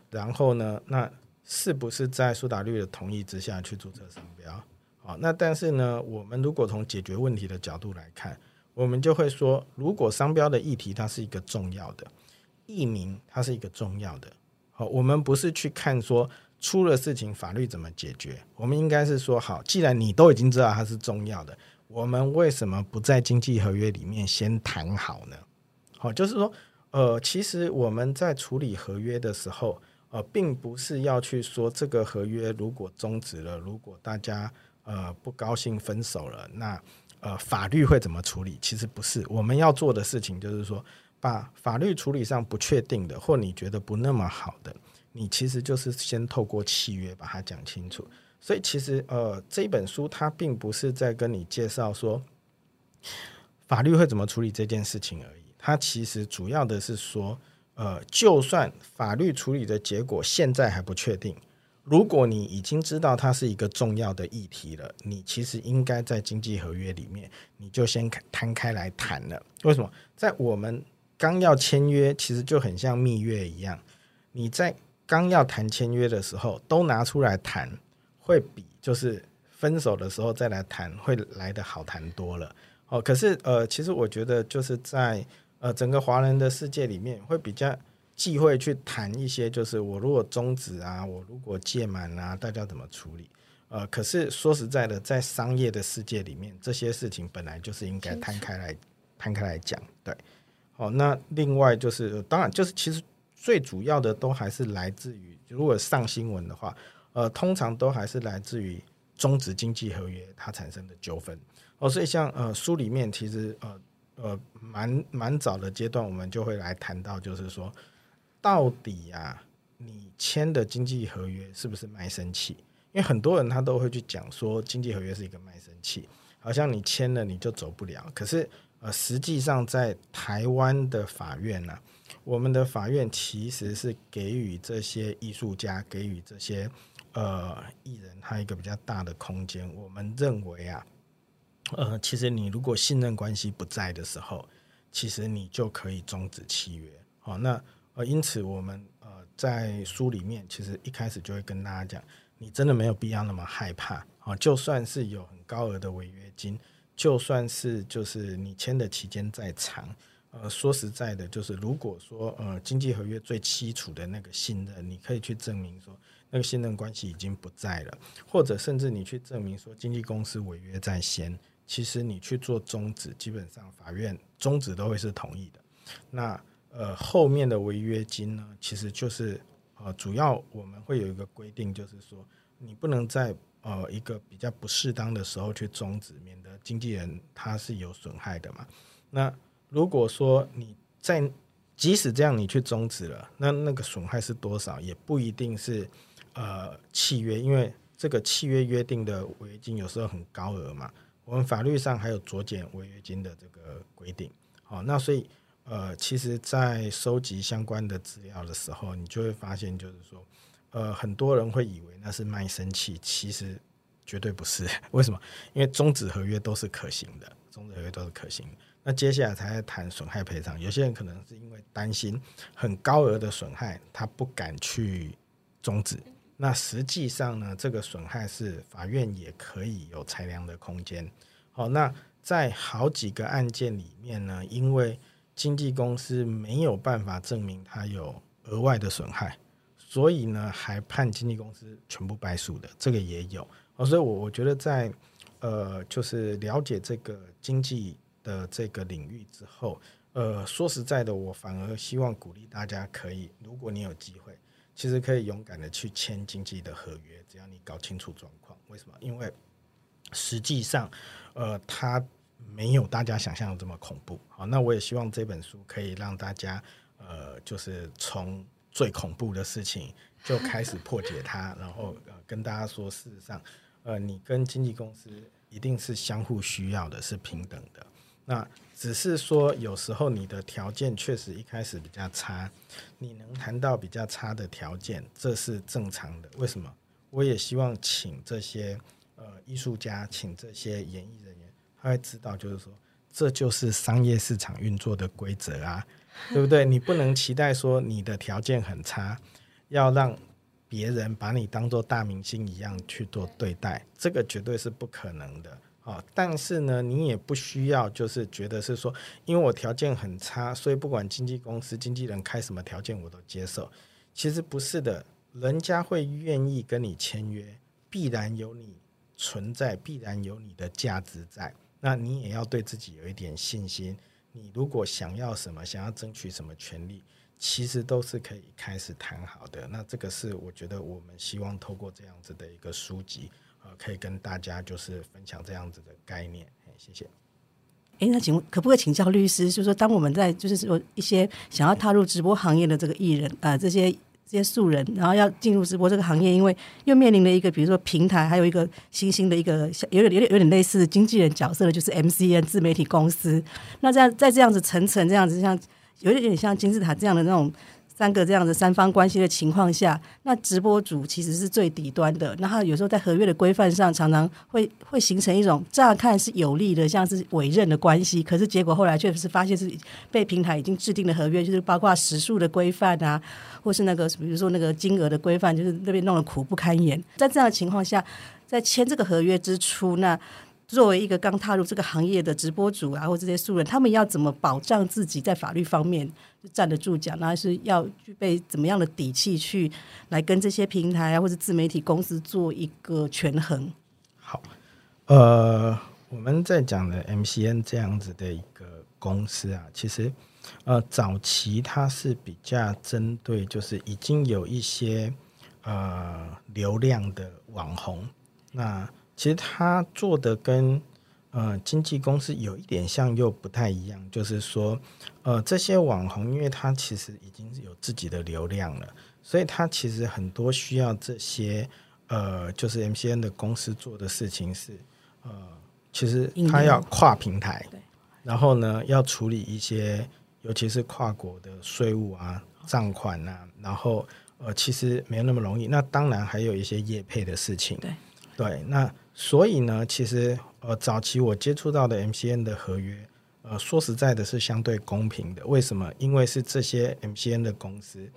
然后呢，那是不是在苏打绿的同意之下去注册商标？好，那但是呢，我们如果从解决问题的角度来看，我们就会说，如果商标的议题它是一个重要的，艺名它是一个重要的，好，我们不是去看说出了事情法律怎么解决，我们应该是说，好，既然你都已经知道它是重要的，我们为什么不在经济合约里面先谈好呢？好，就是说，呃，其实我们在处理合约的时候。呃，并不是要去说这个合约如果终止了，如果大家呃不高兴分手了，那呃法律会怎么处理？其实不是，我们要做的事情就是说，把法律处理上不确定的或你觉得不那么好的，你其实就是先透过契约把它讲清楚。所以其实呃这本书它并不是在跟你介绍说法律会怎么处理这件事情而已，它其实主要的是说。呃，就算法律处理的结果现在还不确定，如果你已经知道它是一个重要的议题了，你其实应该在经济合约里面，你就先摊开来谈了。为什么？在我们刚要签约，其实就很像蜜月一样，你在刚要谈签约的时候，都拿出来谈，会比就是分手的时候再来谈，会来的好谈多了。哦，可是呃，其实我觉得就是在。呃，整个华人的世界里面会比较忌讳去谈一些，就是我如果终止啊，我如果届满啊，大家怎么处理？呃，可是说实在的，在商业的世界里面，这些事情本来就是应该摊开来摊开来讲。对，好，那另外就是，当然就是其实最主要的都还是来自于，如果上新闻的话，呃，通常都还是来自于终止经济合约它产生的纠纷。哦，所以像呃书里面其实呃。呃，蛮蛮早的阶段，我们就会来谈到，就是说，到底呀，你签的经济合约是不是卖身契？因为很多人他都会去讲说，经济合约是一个卖身契，好像你签了你就走不了。可是，呃，实际上在台湾的法院呢，我们的法院其实是给予这些艺术家、给予这些呃艺人他一个比较大的空间。我们认为啊。呃，其实你如果信任关系不在的时候，其实你就可以终止契约。好，那呃，因此我们呃在书里面其实一开始就会跟大家讲，你真的没有必要那么害怕啊。就算是有很高额的违约金，就算是就是你签的期间再长，呃，说实在的，就是如果说呃经济合约最基础的那个信任，你可以去证明说那个信任关系已经不在了，或者甚至你去证明说经纪公司违约在先。其实你去做终止，基本上法院终止都会是同意的。那呃后面的违约金呢，其实就是呃主要我们会有一个规定，就是说你不能在呃一个比较不适当的时候去终止，免得经纪人他是有损害的嘛。那如果说你在即使这样你去终止了，那那个损害是多少，也不一定是呃契约，因为这个契约约定的违约金有时候很高额嘛。我们法律上还有酌减违约金的这个规定，好，那所以呃，其实，在收集相关的资料的时候，你就会发现，就是说，呃，很多人会以为那是卖身契，其实绝对不是。<laughs> 为什么？因为终止合约都是可行的，终止合约都是可行。那接下来才谈损害赔偿。有些人可能是因为担心很高额的损害，他不敢去终止。那实际上呢，这个损害是法院也可以有裁量的空间。好，那在好几个案件里面呢，因为经纪公司没有办法证明他有额外的损害，所以呢，还判经纪公司全部败诉的，这个也有。哦，所以，我我觉得在呃，就是了解这个经济的这个领域之后，呃，说实在的，我反而希望鼓励大家可以，如果你有机会，其实可以勇敢的去签经济的合约，只要你搞清楚状况。为什么？因为实际上，呃，它。没有大家想象的这么恐怖。好，那我也希望这本书可以让大家，呃，就是从最恐怖的事情就开始破解它，<laughs> 然后呃，跟大家说，事实上，呃，你跟经纪公司一定是相互需要的，是平等的。那只是说，有时候你的条件确实一开始比较差，你能谈到比较差的条件，这是正常的。为什么？我也希望请这些呃艺术家，请这些演艺人员。他会知道，就是说，这就是商业市场运作的规则啊，<laughs> 对不对？你不能期待说你的条件很差，要让别人把你当做大明星一样去做对待，这个绝对是不可能的啊！但是呢，你也不需要就是觉得是说，因为我条件很差，所以不管经纪公司、经纪人开什么条件我都接受。其实不是的，人家会愿意跟你签约，必然有你存在，必然有你的价值在。那你也要对自己有一点信心。你如果想要什么，想要争取什么权利，其实都是可以开始谈好的。那这个是我觉得我们希望透过这样子的一个书籍，可以跟大家就是分享这样子的概念。谢谢。哎，那请问可不可以请教律师，就是说当我们在就是说一些想要踏入直播行业的这个艺人啊，这些。这些素人，然后要进入直播这个行业，因为又面临了一个，比如说平台，还有一个新兴的一个有点有点有点类似经纪人角色的，就是 MCN 自媒体公司。那这样在这样子层层这样子，像有一点像金字塔这样的那种。三个这样的三方关系的情况下，那直播主其实是最底端的。那他有时候在合约的规范上，常常会会形成一种乍看是有利的，像是委任的关系，可是结果后来确实是发现是被平台已经制定的合约，就是包括时数的规范啊，<laughs> 或是那个比如说那个金额的规范，就是那边弄得苦不堪言。在这样的情况下，在签这个合约之初，那。作为一个刚踏入这个行业的直播主啊，或这些素人，他们要怎么保障自己在法律方面站得住脚？那是要具备怎么样的底气去来跟这些平台啊，或者自媒体公司做一个权衡？好，呃，我们在讲的 MCN 这样子的一个公司啊，其实呃早期它是比较针对，就是已经有一些呃流量的网红那。其实他做的跟呃经纪公司有一点像，又不太一样。就是说，呃，这些网红，因为他其实已经有自己的流量了，所以他其实很多需要这些呃，就是 MCN 的公司做的事情是，呃，其实他要跨平台，然后呢，要处理一些，尤其是跨国的税务啊、账款啊，然后呃，其实没有那么容易。那当然还有一些业配的事情，对，对，那。所以呢，其实呃，早期我接触到的 MCN 的合约，呃，说实在的，是相对公平的。为什么？因为是这些 MCN 的公司，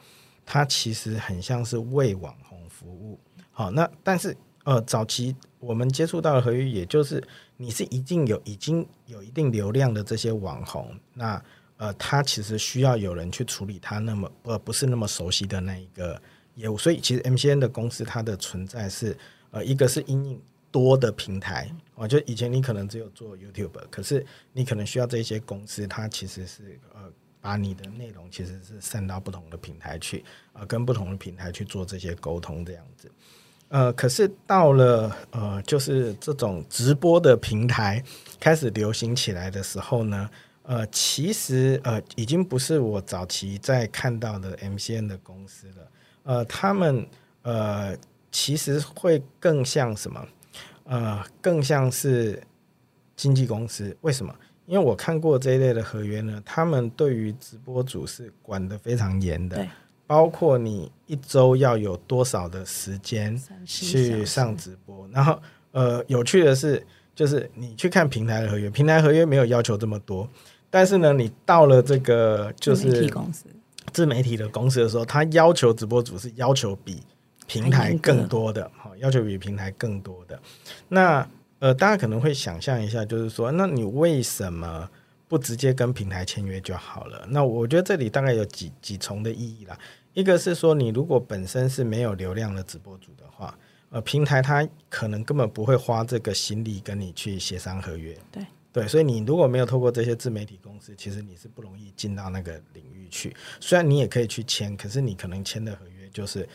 它其实很像是为网红服务。好，那但是呃，早期我们接触到的合约，也就是你是一定有已经有一定流量的这些网红，那呃，他其实需要有人去处理他那么呃不是那么熟悉的那一个业务。所以其实 MCN 的公司它的存在是呃，一个是因应。多的平台，我就以前你可能只有做 YouTube，可是你可能需要这些公司，它其实是呃把你的内容其实是散到不同的平台去，呃跟不同的平台去做这些沟通这样子，呃可是到了呃就是这种直播的平台开始流行起来的时候呢，呃其实呃已经不是我早期在看到的 MCN 的公司了，呃他们呃其实会更像什么？呃，更像是经纪公司，为什么？因为我看过这一类的合约呢，他们对于直播主是管得非常严的，包括你一周要有多少的时间去上直播，然后呃，有趣的是，就是你去看平台的合约，平台合约没有要求这么多，但是呢，你到了这个就是体公司，自媒体的公司的时候，他要求直播主是要求比平台更多的，好，要求比平台更多的。那呃，大家可能会想象一下，就是说，那你为什么不直接跟平台签约就好了？那我觉得这里大概有几几重的意义啦。一个是说，你如果本身是没有流量的直播主的话，呃，平台它可能根本不会花这个心力跟你去协商合约。对对，所以你如果没有透过这些自媒体公司，其实你是不容易进到那个领域去。虽然你也可以去签，可是你可能签的合约就是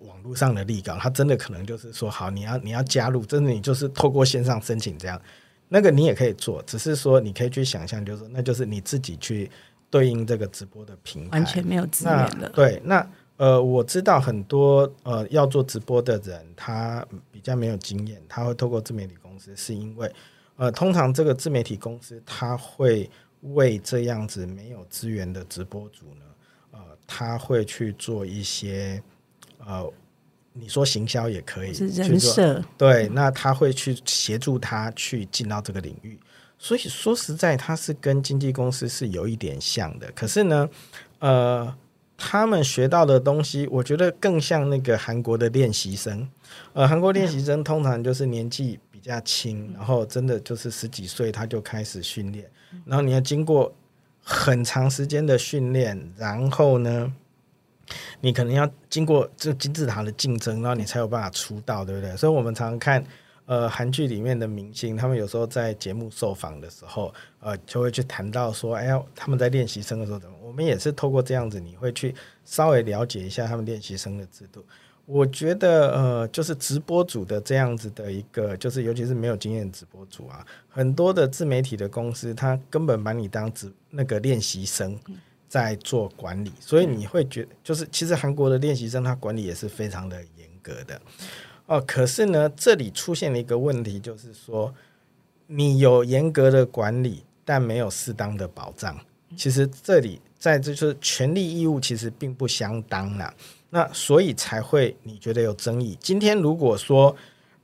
网络上的立稿，他真的可能就是说，好，你要你要加入，真的你就是透过线上申请这样，那个你也可以做，只是说你可以去想象，就是那就是你自己去对应这个直播的平台，完全没有资源了。对，那呃，我知道很多呃要做直播的人，他比较没有经验，他会透过自媒体公司，是因为呃，通常这个自媒体公司他会为这样子没有资源的直播主呢，呃，他会去做一些呃，你说行销也可以，是人设，对，那他会去协助他去进到这个领域。所以说实在，他是跟经纪公司是有一点像的。可是呢，呃，他们学到的东西，我觉得更像那个韩国的练习生。呃，韩国练习生通常就是年纪比较轻，然后真的就是十几岁他就开始训练，然后你要经过很长时间的训练，然后呢，你可能要经过这金字塔的竞争，然后你才有办法出道，对不对？所以我们常常看。呃，韩剧里面的明星，他们有时候在节目受访的时候，呃，就会去谈到说，哎呀，他们在练习生的时候怎么？我们也是透过这样子，你会去稍微了解一下他们练习生的制度。我觉得，呃，就是直播组的这样子的一个，就是尤其是没有经验的直播组啊，很多的自媒体的公司，他根本把你当直那个练习生在做管理，所以你会觉就是其实韩国的练习生他管理也是非常的严格的。哦，可是呢，这里出现了一个问题，就是说你有严格的管理，但没有适当的保障。其实这里在这就是权利义务其实并不相当啦。那所以才会你觉得有争议。今天如果说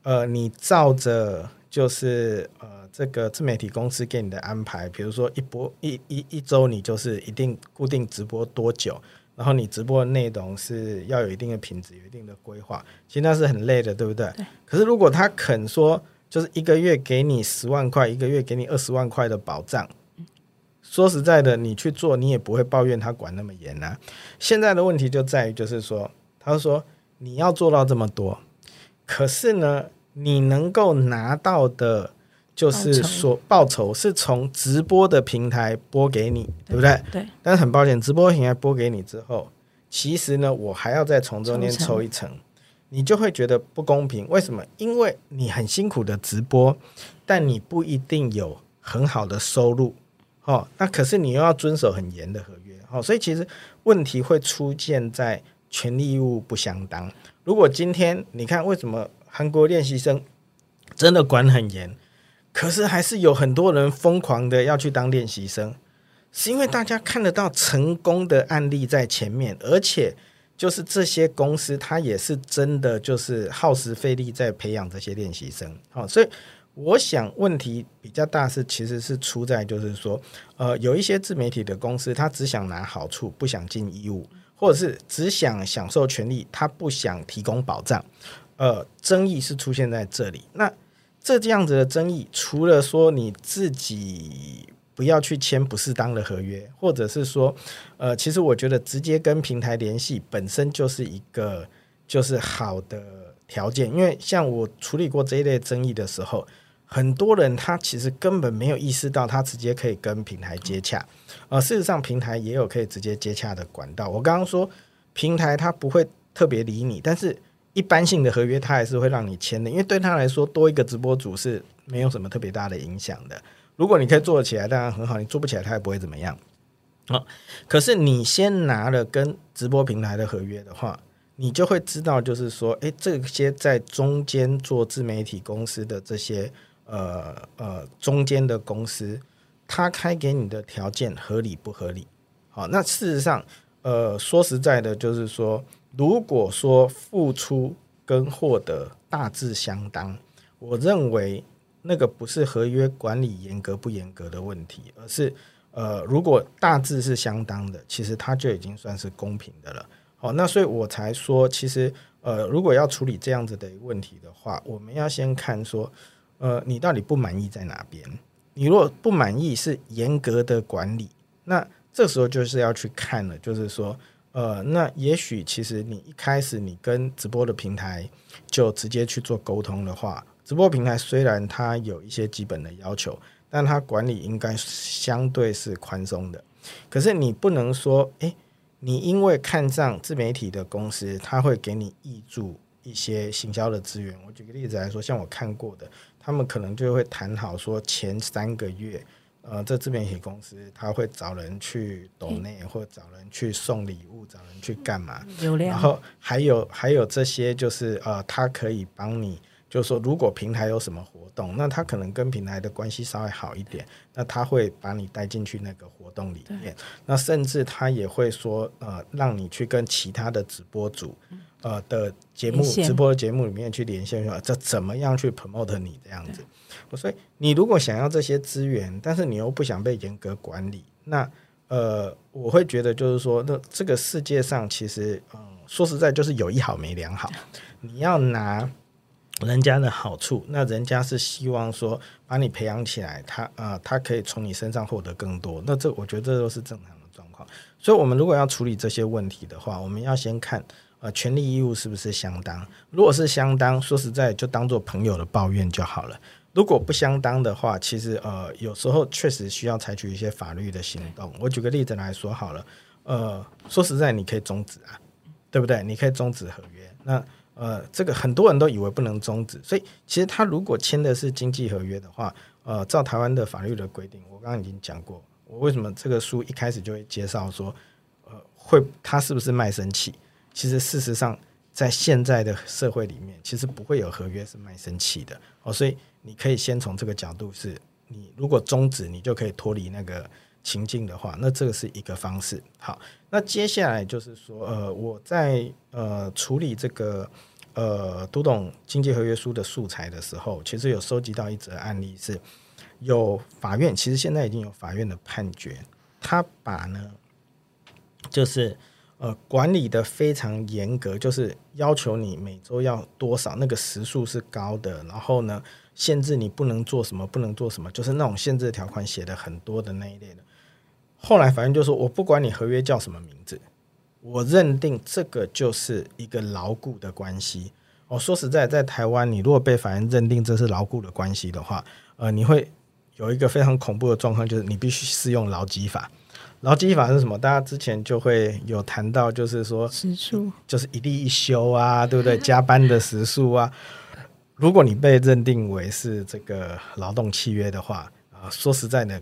呃，你照着就是呃这个自媒体公司给你的安排，比如说一波一一一周，你就是一定固定直播多久。然后你直播的内容是要有一定的品质，有一定的规划，其实那是很累的，对不对？对。可是如果他肯说，就是一个月给你十万块，一个月给你二十万块的保障，说实在的，你去做，你也不会抱怨他管那么严啊。现在的问题就在于，就是说，他说你要做到这么多，可是呢，你能够拿到的。就是说，报酬是从直播的平台拨给你，对不对？对。但是很抱歉，直播平台拨给你之后，其实呢，我还要再从中间抽一层，你就会觉得不公平。为什么？因为你很辛苦的直播，但你不一定有很好的收入，哦。那可是你又要遵守很严的合约，哦。所以其实问题会出现在权利义务不相当。如果今天你看，为什么韩国练习生真的管很严？可是还是有很多人疯狂的要去当练习生，是因为大家看得到成功的案例在前面，而且就是这些公司它也是真的就是耗时费力在培养这些练习生。好，所以我想问题比较大是其实是出在就是说，呃，有一些自媒体的公司，他只想拿好处，不想尽义务，或者是只想享受权利，他不想提供保障。呃，争议是出现在这里。那这这样子的争议，除了说你自己不要去签不适当的合约，或者是说，呃，其实我觉得直接跟平台联系本身就是一个就是好的条件，因为像我处理过这一类争议的时候，很多人他其实根本没有意识到他直接可以跟平台接洽，呃，事实上平台也有可以直接接洽的管道。我刚刚说平台他不会特别理你，但是。一般性的合约，他还是会让你签的，因为对他来说，多一个直播主是没有什么特别大的影响的。如果你可以做得起来，当然很好；你做不起来，他也不会怎么样。好，可是你先拿了跟直播平台的合约的话，你就会知道，就是说，诶，这些在中间做自媒体公司的这些呃呃中间的公司，他开给你的条件合理不合理？好，那事实上，呃，说实在的，就是说，如果说付出跟获得大致相当，我认为那个不是合约管理严格不严格的问题，而是呃，如果大致是相当的，其实它就已经算是公平的了。好，那所以我才说，其实呃，如果要处理这样子的问题的话，我们要先看说，呃，你到底不满意在哪边？你如果不满意是严格的管理，那这时候就是要去看了，就是说，呃，那也许其实你一开始你跟直播的平台就直接去做沟通的话，直播平台虽然它有一些基本的要求，但它管理应该相对是宽松的。可是你不能说，诶，你因为看上自媒体的公司，他会给你挹注一些行销的资源。我举个例子来说，像我看过的。他们可能就会谈好说，前三个月，呃，这自媒体公司他会找人去抖内，或者找人去送礼物，找人去干嘛？流量。然后还有还有这些，就是呃，他可以帮你，就是说，如果平台有什么活动，那他可能跟平台的关系稍微好一点，那他会把你带进去那个活动里面。那甚至他也会说，呃，让你去跟其他的直播组。呃的节目直播的节目里面去连线说这怎么样去 promote 你这样子？所以你如果想要这些资源，但是你又不想被严格管理，那呃，我会觉得就是说，那这个世界上其实，嗯，说实在就是有一好没两好。<laughs> 你要拿人家的好处，那人家是希望说把你培养起来，他呃，他可以从你身上获得更多。那这我觉得这都是正常的状况。所以，我们如果要处理这些问题的话，我们要先看。呃，权利义务是不是相当？如果是相当，说实在，就当做朋友的抱怨就好了。如果不相当的话，其实呃，有时候确实需要采取一些法律的行动。我举个例子来说好了，呃，说实在，你可以终止啊，对不对？你可以终止合约。那呃，这个很多人都以为不能终止，所以其实他如果签的是经济合约的话，呃，照台湾的法律的规定，我刚刚已经讲过，我为什么这个书一开始就会介绍说，呃，会他是不是卖身契？其实，事实上，在现在的社会里面，其实不会有合约是卖身契的哦。所以，你可以先从这个角度，是你如果终止，你就可以脱离那个情境的话，那这个是一个方式。好，那接下来就是说，呃，我在呃处理这个呃读懂经济合约书的素材的时候，其实有收集到一则案例，是有法院，其实现在已经有法院的判决，他把呢，就是。呃，管理的非常严格，就是要求你每周要多少，那个时数是高的。然后呢，限制你不能做什么，不能做什么，就是那种限制条款写的很多的那一类的。后来法院就说，我不管你合约叫什么名字，我认定这个就是一个牢固的关系。我说实在，在台湾，你如果被法院认定这是牢固的关系的话，呃，你会有一个非常恐怖的状况，就是你必须适用劳基法。劳基法是什么？大家之前就会有谈到，就是说时数，就是一例一休啊，对不对？加班的时数啊。如果你被认定为是这个劳动契约的话，啊，说实在的，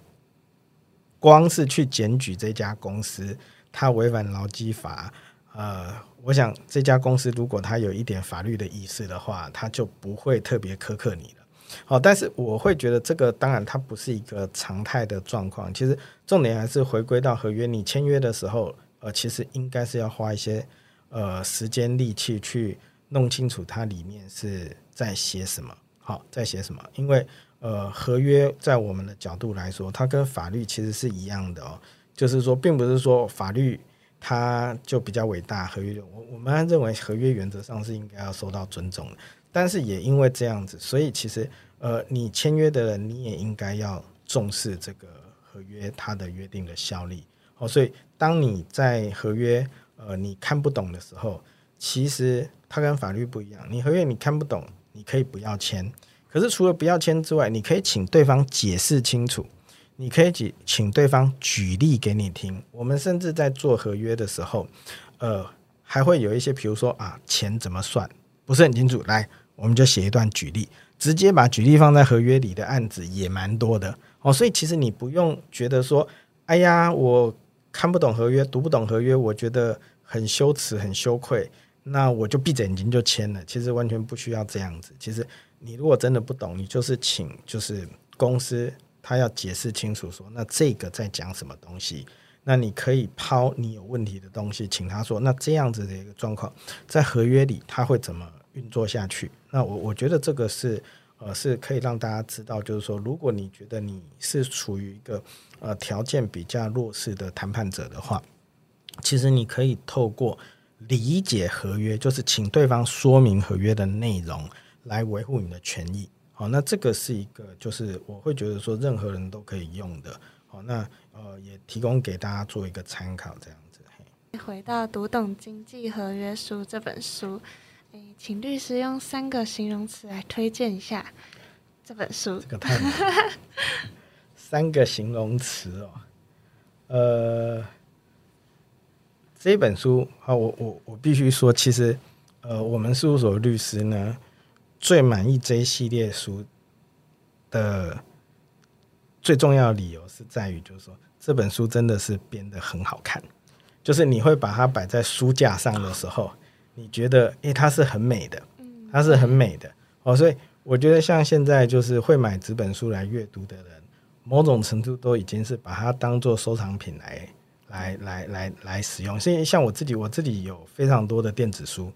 光是去检举这家公司，它违反劳基法，呃，我想这家公司如果他有一点法律的意识的话，他就不会特别苛刻你了。好，但是我会觉得这个当然它不是一个常态的状况。其实重点还是回归到合约，你签约的时候，呃，其实应该是要花一些呃时间力气去弄清楚它里面是在写什么。好，在写什么？因为呃，合约在我们的角度来说，它跟法律其实是一样的哦。就是说，并不是说法律它就比较伟大，合约我我们认为合约原则上是应该要受到尊重的。但是也因为这样子，所以其实呃，你签约的人你也应该要重视这个合约它的约定的效力。哦，所以当你在合约呃你看不懂的时候，其实它跟法律不一样。你合约你看不懂，你可以不要签。可是除了不要签之外，你可以请对方解释清楚，你可以请请对方举例给你听。我们甚至在做合约的时候，呃，还会有一些，比如说啊，钱怎么算，不是很清楚，来。我们就写一段举例，直接把举例放在合约里的案子也蛮多的哦，所以其实你不用觉得说，哎呀，我看不懂合约，读不懂合约，我觉得很羞耻、很羞愧，那我就闭着眼睛就签了。其实完全不需要这样子。其实你如果真的不懂，你就是请就是公司他要解释清楚说，那这个在讲什么东西？那你可以抛你有问题的东西，请他说，那这样子的一个状况，在合约里他会怎么运作下去？那我我觉得这个是呃是可以让大家知道，就是说，如果你觉得你是处于一个呃条件比较弱势的谈判者的话，其实你可以透过理解合约，就是请对方说明合约的内容，来维护你的权益。好，那这个是一个，就是我会觉得说，任何人都可以用的。好，那呃，也提供给大家做一个参考，这样子。回到《读懂经济合约书》这本书，诶，请律师用三个形容词来推荐一下这本书。这个太三个形容词哦，呃。这本书啊，我我我必须说，其实呃，我们事务所律师呢，最满意这一系列书的最重要的理由是在于，就是说这本书真的是编的很好看，就是你会把它摆在书架上的时候，你觉得诶，它是很美的，它是很美的哦，所以我觉得像现在就是会买纸本书来阅读的人，某种程度都已经是把它当做收藏品来。来来来来使用，所以像我自己，我自己有非常多的电子书，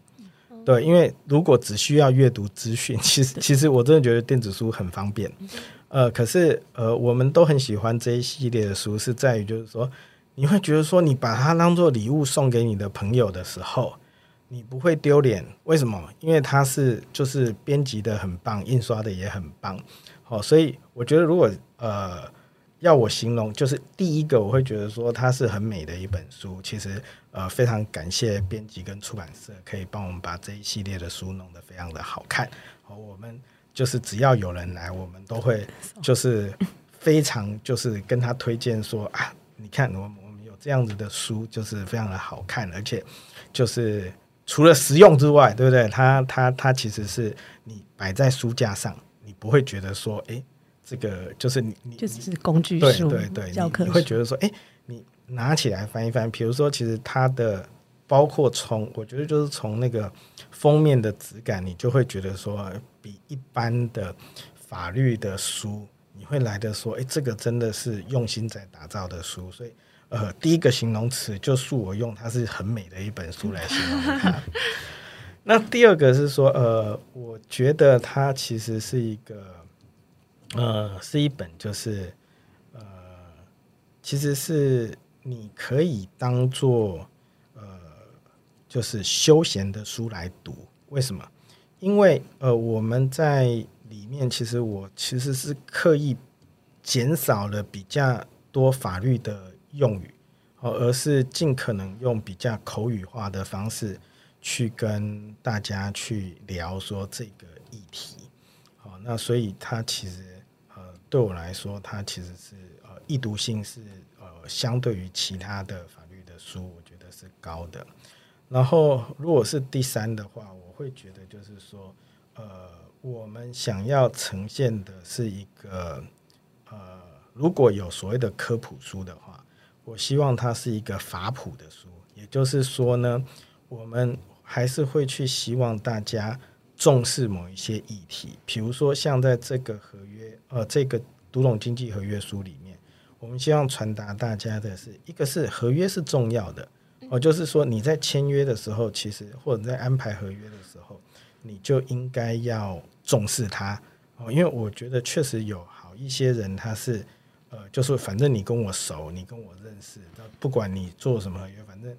对，因为如果只需要阅读资讯，其实其实我真的觉得电子书很方便，呃，可是呃，我们都很喜欢这一系列的书，是在于就是说，你会觉得说，你把它当做礼物送给你的朋友的时候，你不会丢脸，为什么？因为它是就是编辑的很棒，印刷的也很棒，好，所以我觉得如果呃。要我形容，就是第一个，我会觉得说它是很美的一本书。其实，呃，非常感谢编辑跟出版社可以帮我们把这一系列的书弄得非常的好看。好，我们就是只要有人来，我们都会就是非常就是跟他推荐说啊，你看我我们有这样子的书，就是非常的好看，而且就是除了实用之外，对不对？它它它其实是你摆在书架上，你不会觉得说，哎。这个就是你，你就是工具书，对对对，你会觉得说，哎，你拿起来翻一翻，比如说，其实它的包括从，我觉得就是从那个封面的质感，你就会觉得说，比一般的法律的书，你会来的说，哎，这个真的是用心在打造的书。所以，呃，第一个形容词就是我用它是很美的一本书来形容它。<laughs> 那第二个是说，呃，我觉得它其实是一个。呃，是一本就是呃，其实是你可以当做呃，就是休闲的书来读。为什么？因为呃，我们在里面，其实我其实是刻意减少了比较多法律的用语，哦，而是尽可能用比较口语化的方式去跟大家去聊说这个议题。好，那所以它其实。对我来说，它其实是呃易读性是呃相对于其他的法律的书，我觉得是高的。然后如果是第三的话，我会觉得就是说，呃，我们想要呈现的是一个呃，如果有所谓的科普书的话，我希望它是一个法普的书。也就是说呢，我们还是会去希望大家。重视某一些议题，比如说像在这个合约，呃，这个读懂经济合约书里面，我们希望传达大家的是，一个是合约是重要的，哦，就是说你在签约的时候，其实或者在安排合约的时候，你就应该要重视它，哦，因为我觉得确实有好一些人，他是，呃，就是反正你跟我熟，你跟我认识，不管你做什么合约，反正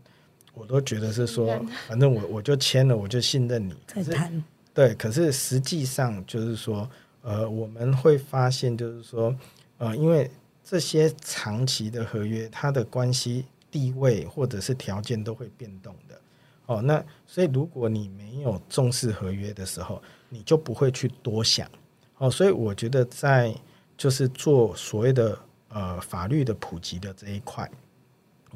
我都觉得是说，反正我我就签了，我就信任你，再谈。对，可是实际上就是说，呃，我们会发现，就是说，呃，因为这些长期的合约，它的关系、地位或者是条件都会变动的。哦，那所以如果你没有重视合约的时候，你就不会去多想。哦，所以我觉得在就是做所谓的呃法律的普及的这一块，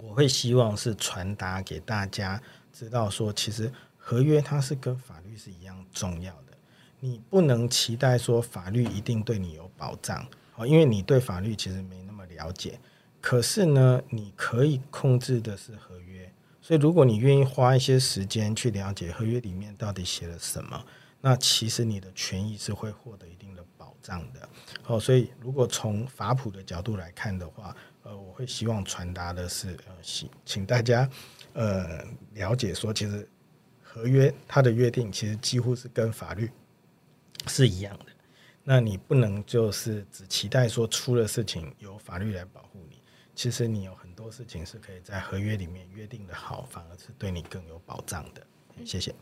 我会希望是传达给大家知道说，其实。合约它是跟法律是一样重要的，你不能期待说法律一定对你有保障，哦，因为你对法律其实没那么了解。可是呢，你可以控制的是合约，所以如果你愿意花一些时间去了解合约里面到底写了什么，那其实你的权益是会获得一定的保障的。哦，所以如果从法普的角度来看的话，呃，我会希望传达的是，呃，请请大家呃了解说，其实合约它的约定其实几乎是跟法律是一样的。那你不能就是只期待说出了事情由法律来保护你，其实你有很多事情是可以在合约里面约定的好，反而是对你更有保障的。谢谢。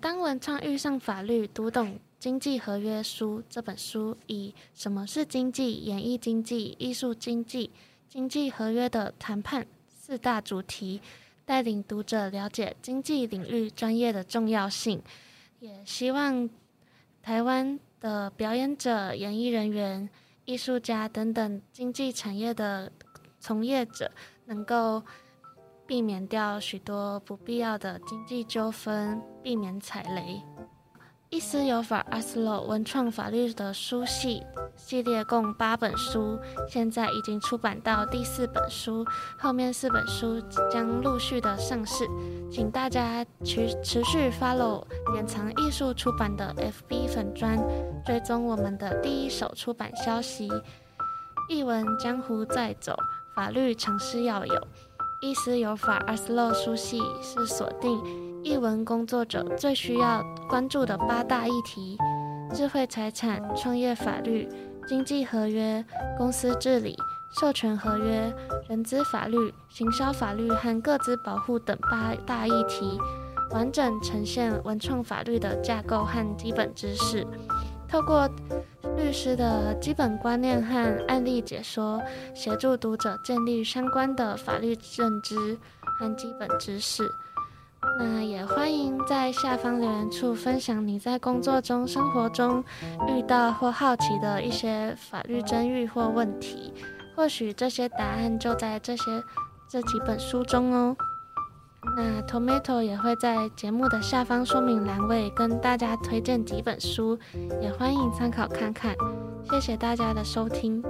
当文创遇上法律，读懂经济合约书这本书，以什么是经济、演艺经济、艺术经济、经济合约的谈判四大主题，带领读者了解经济领域专业的重要性，也希望。台湾的表演者、演艺人员、艺术家等等经济产业的从业者，能够避免掉许多不必要的经济纠纷，避免踩雷。一思有法 （Aslo） 文创法律的书系系列共八本书，现在已经出版到第四本书，后面四本书将陆续的上市，请大家持持续 follow 典藏艺术出版的 FB 粉专，追踪我们的第一手出版消息。译文江湖在走，法律常识要有。一思有法 （Aslo） 书系是锁定。译文工作者最需要关注的八大议题：智慧财产、创业法律、经济合约、公司治理、授权合约、人资法律、行销法律和各自保护等八大议题，完整呈现文创法律的架构和基本知识。透过律师的基本观念和案例解说，协助读者建立相关的法律认知和基本知识。那也欢迎在下方留言处分享你在工作中、生活中遇到或好奇的一些法律争议或问题，或许这些答案就在这些这几本书中哦。那 Tomato 也会在节目的下方说明栏位跟大家推荐几本书，也欢迎参考看看。谢谢大家的收听。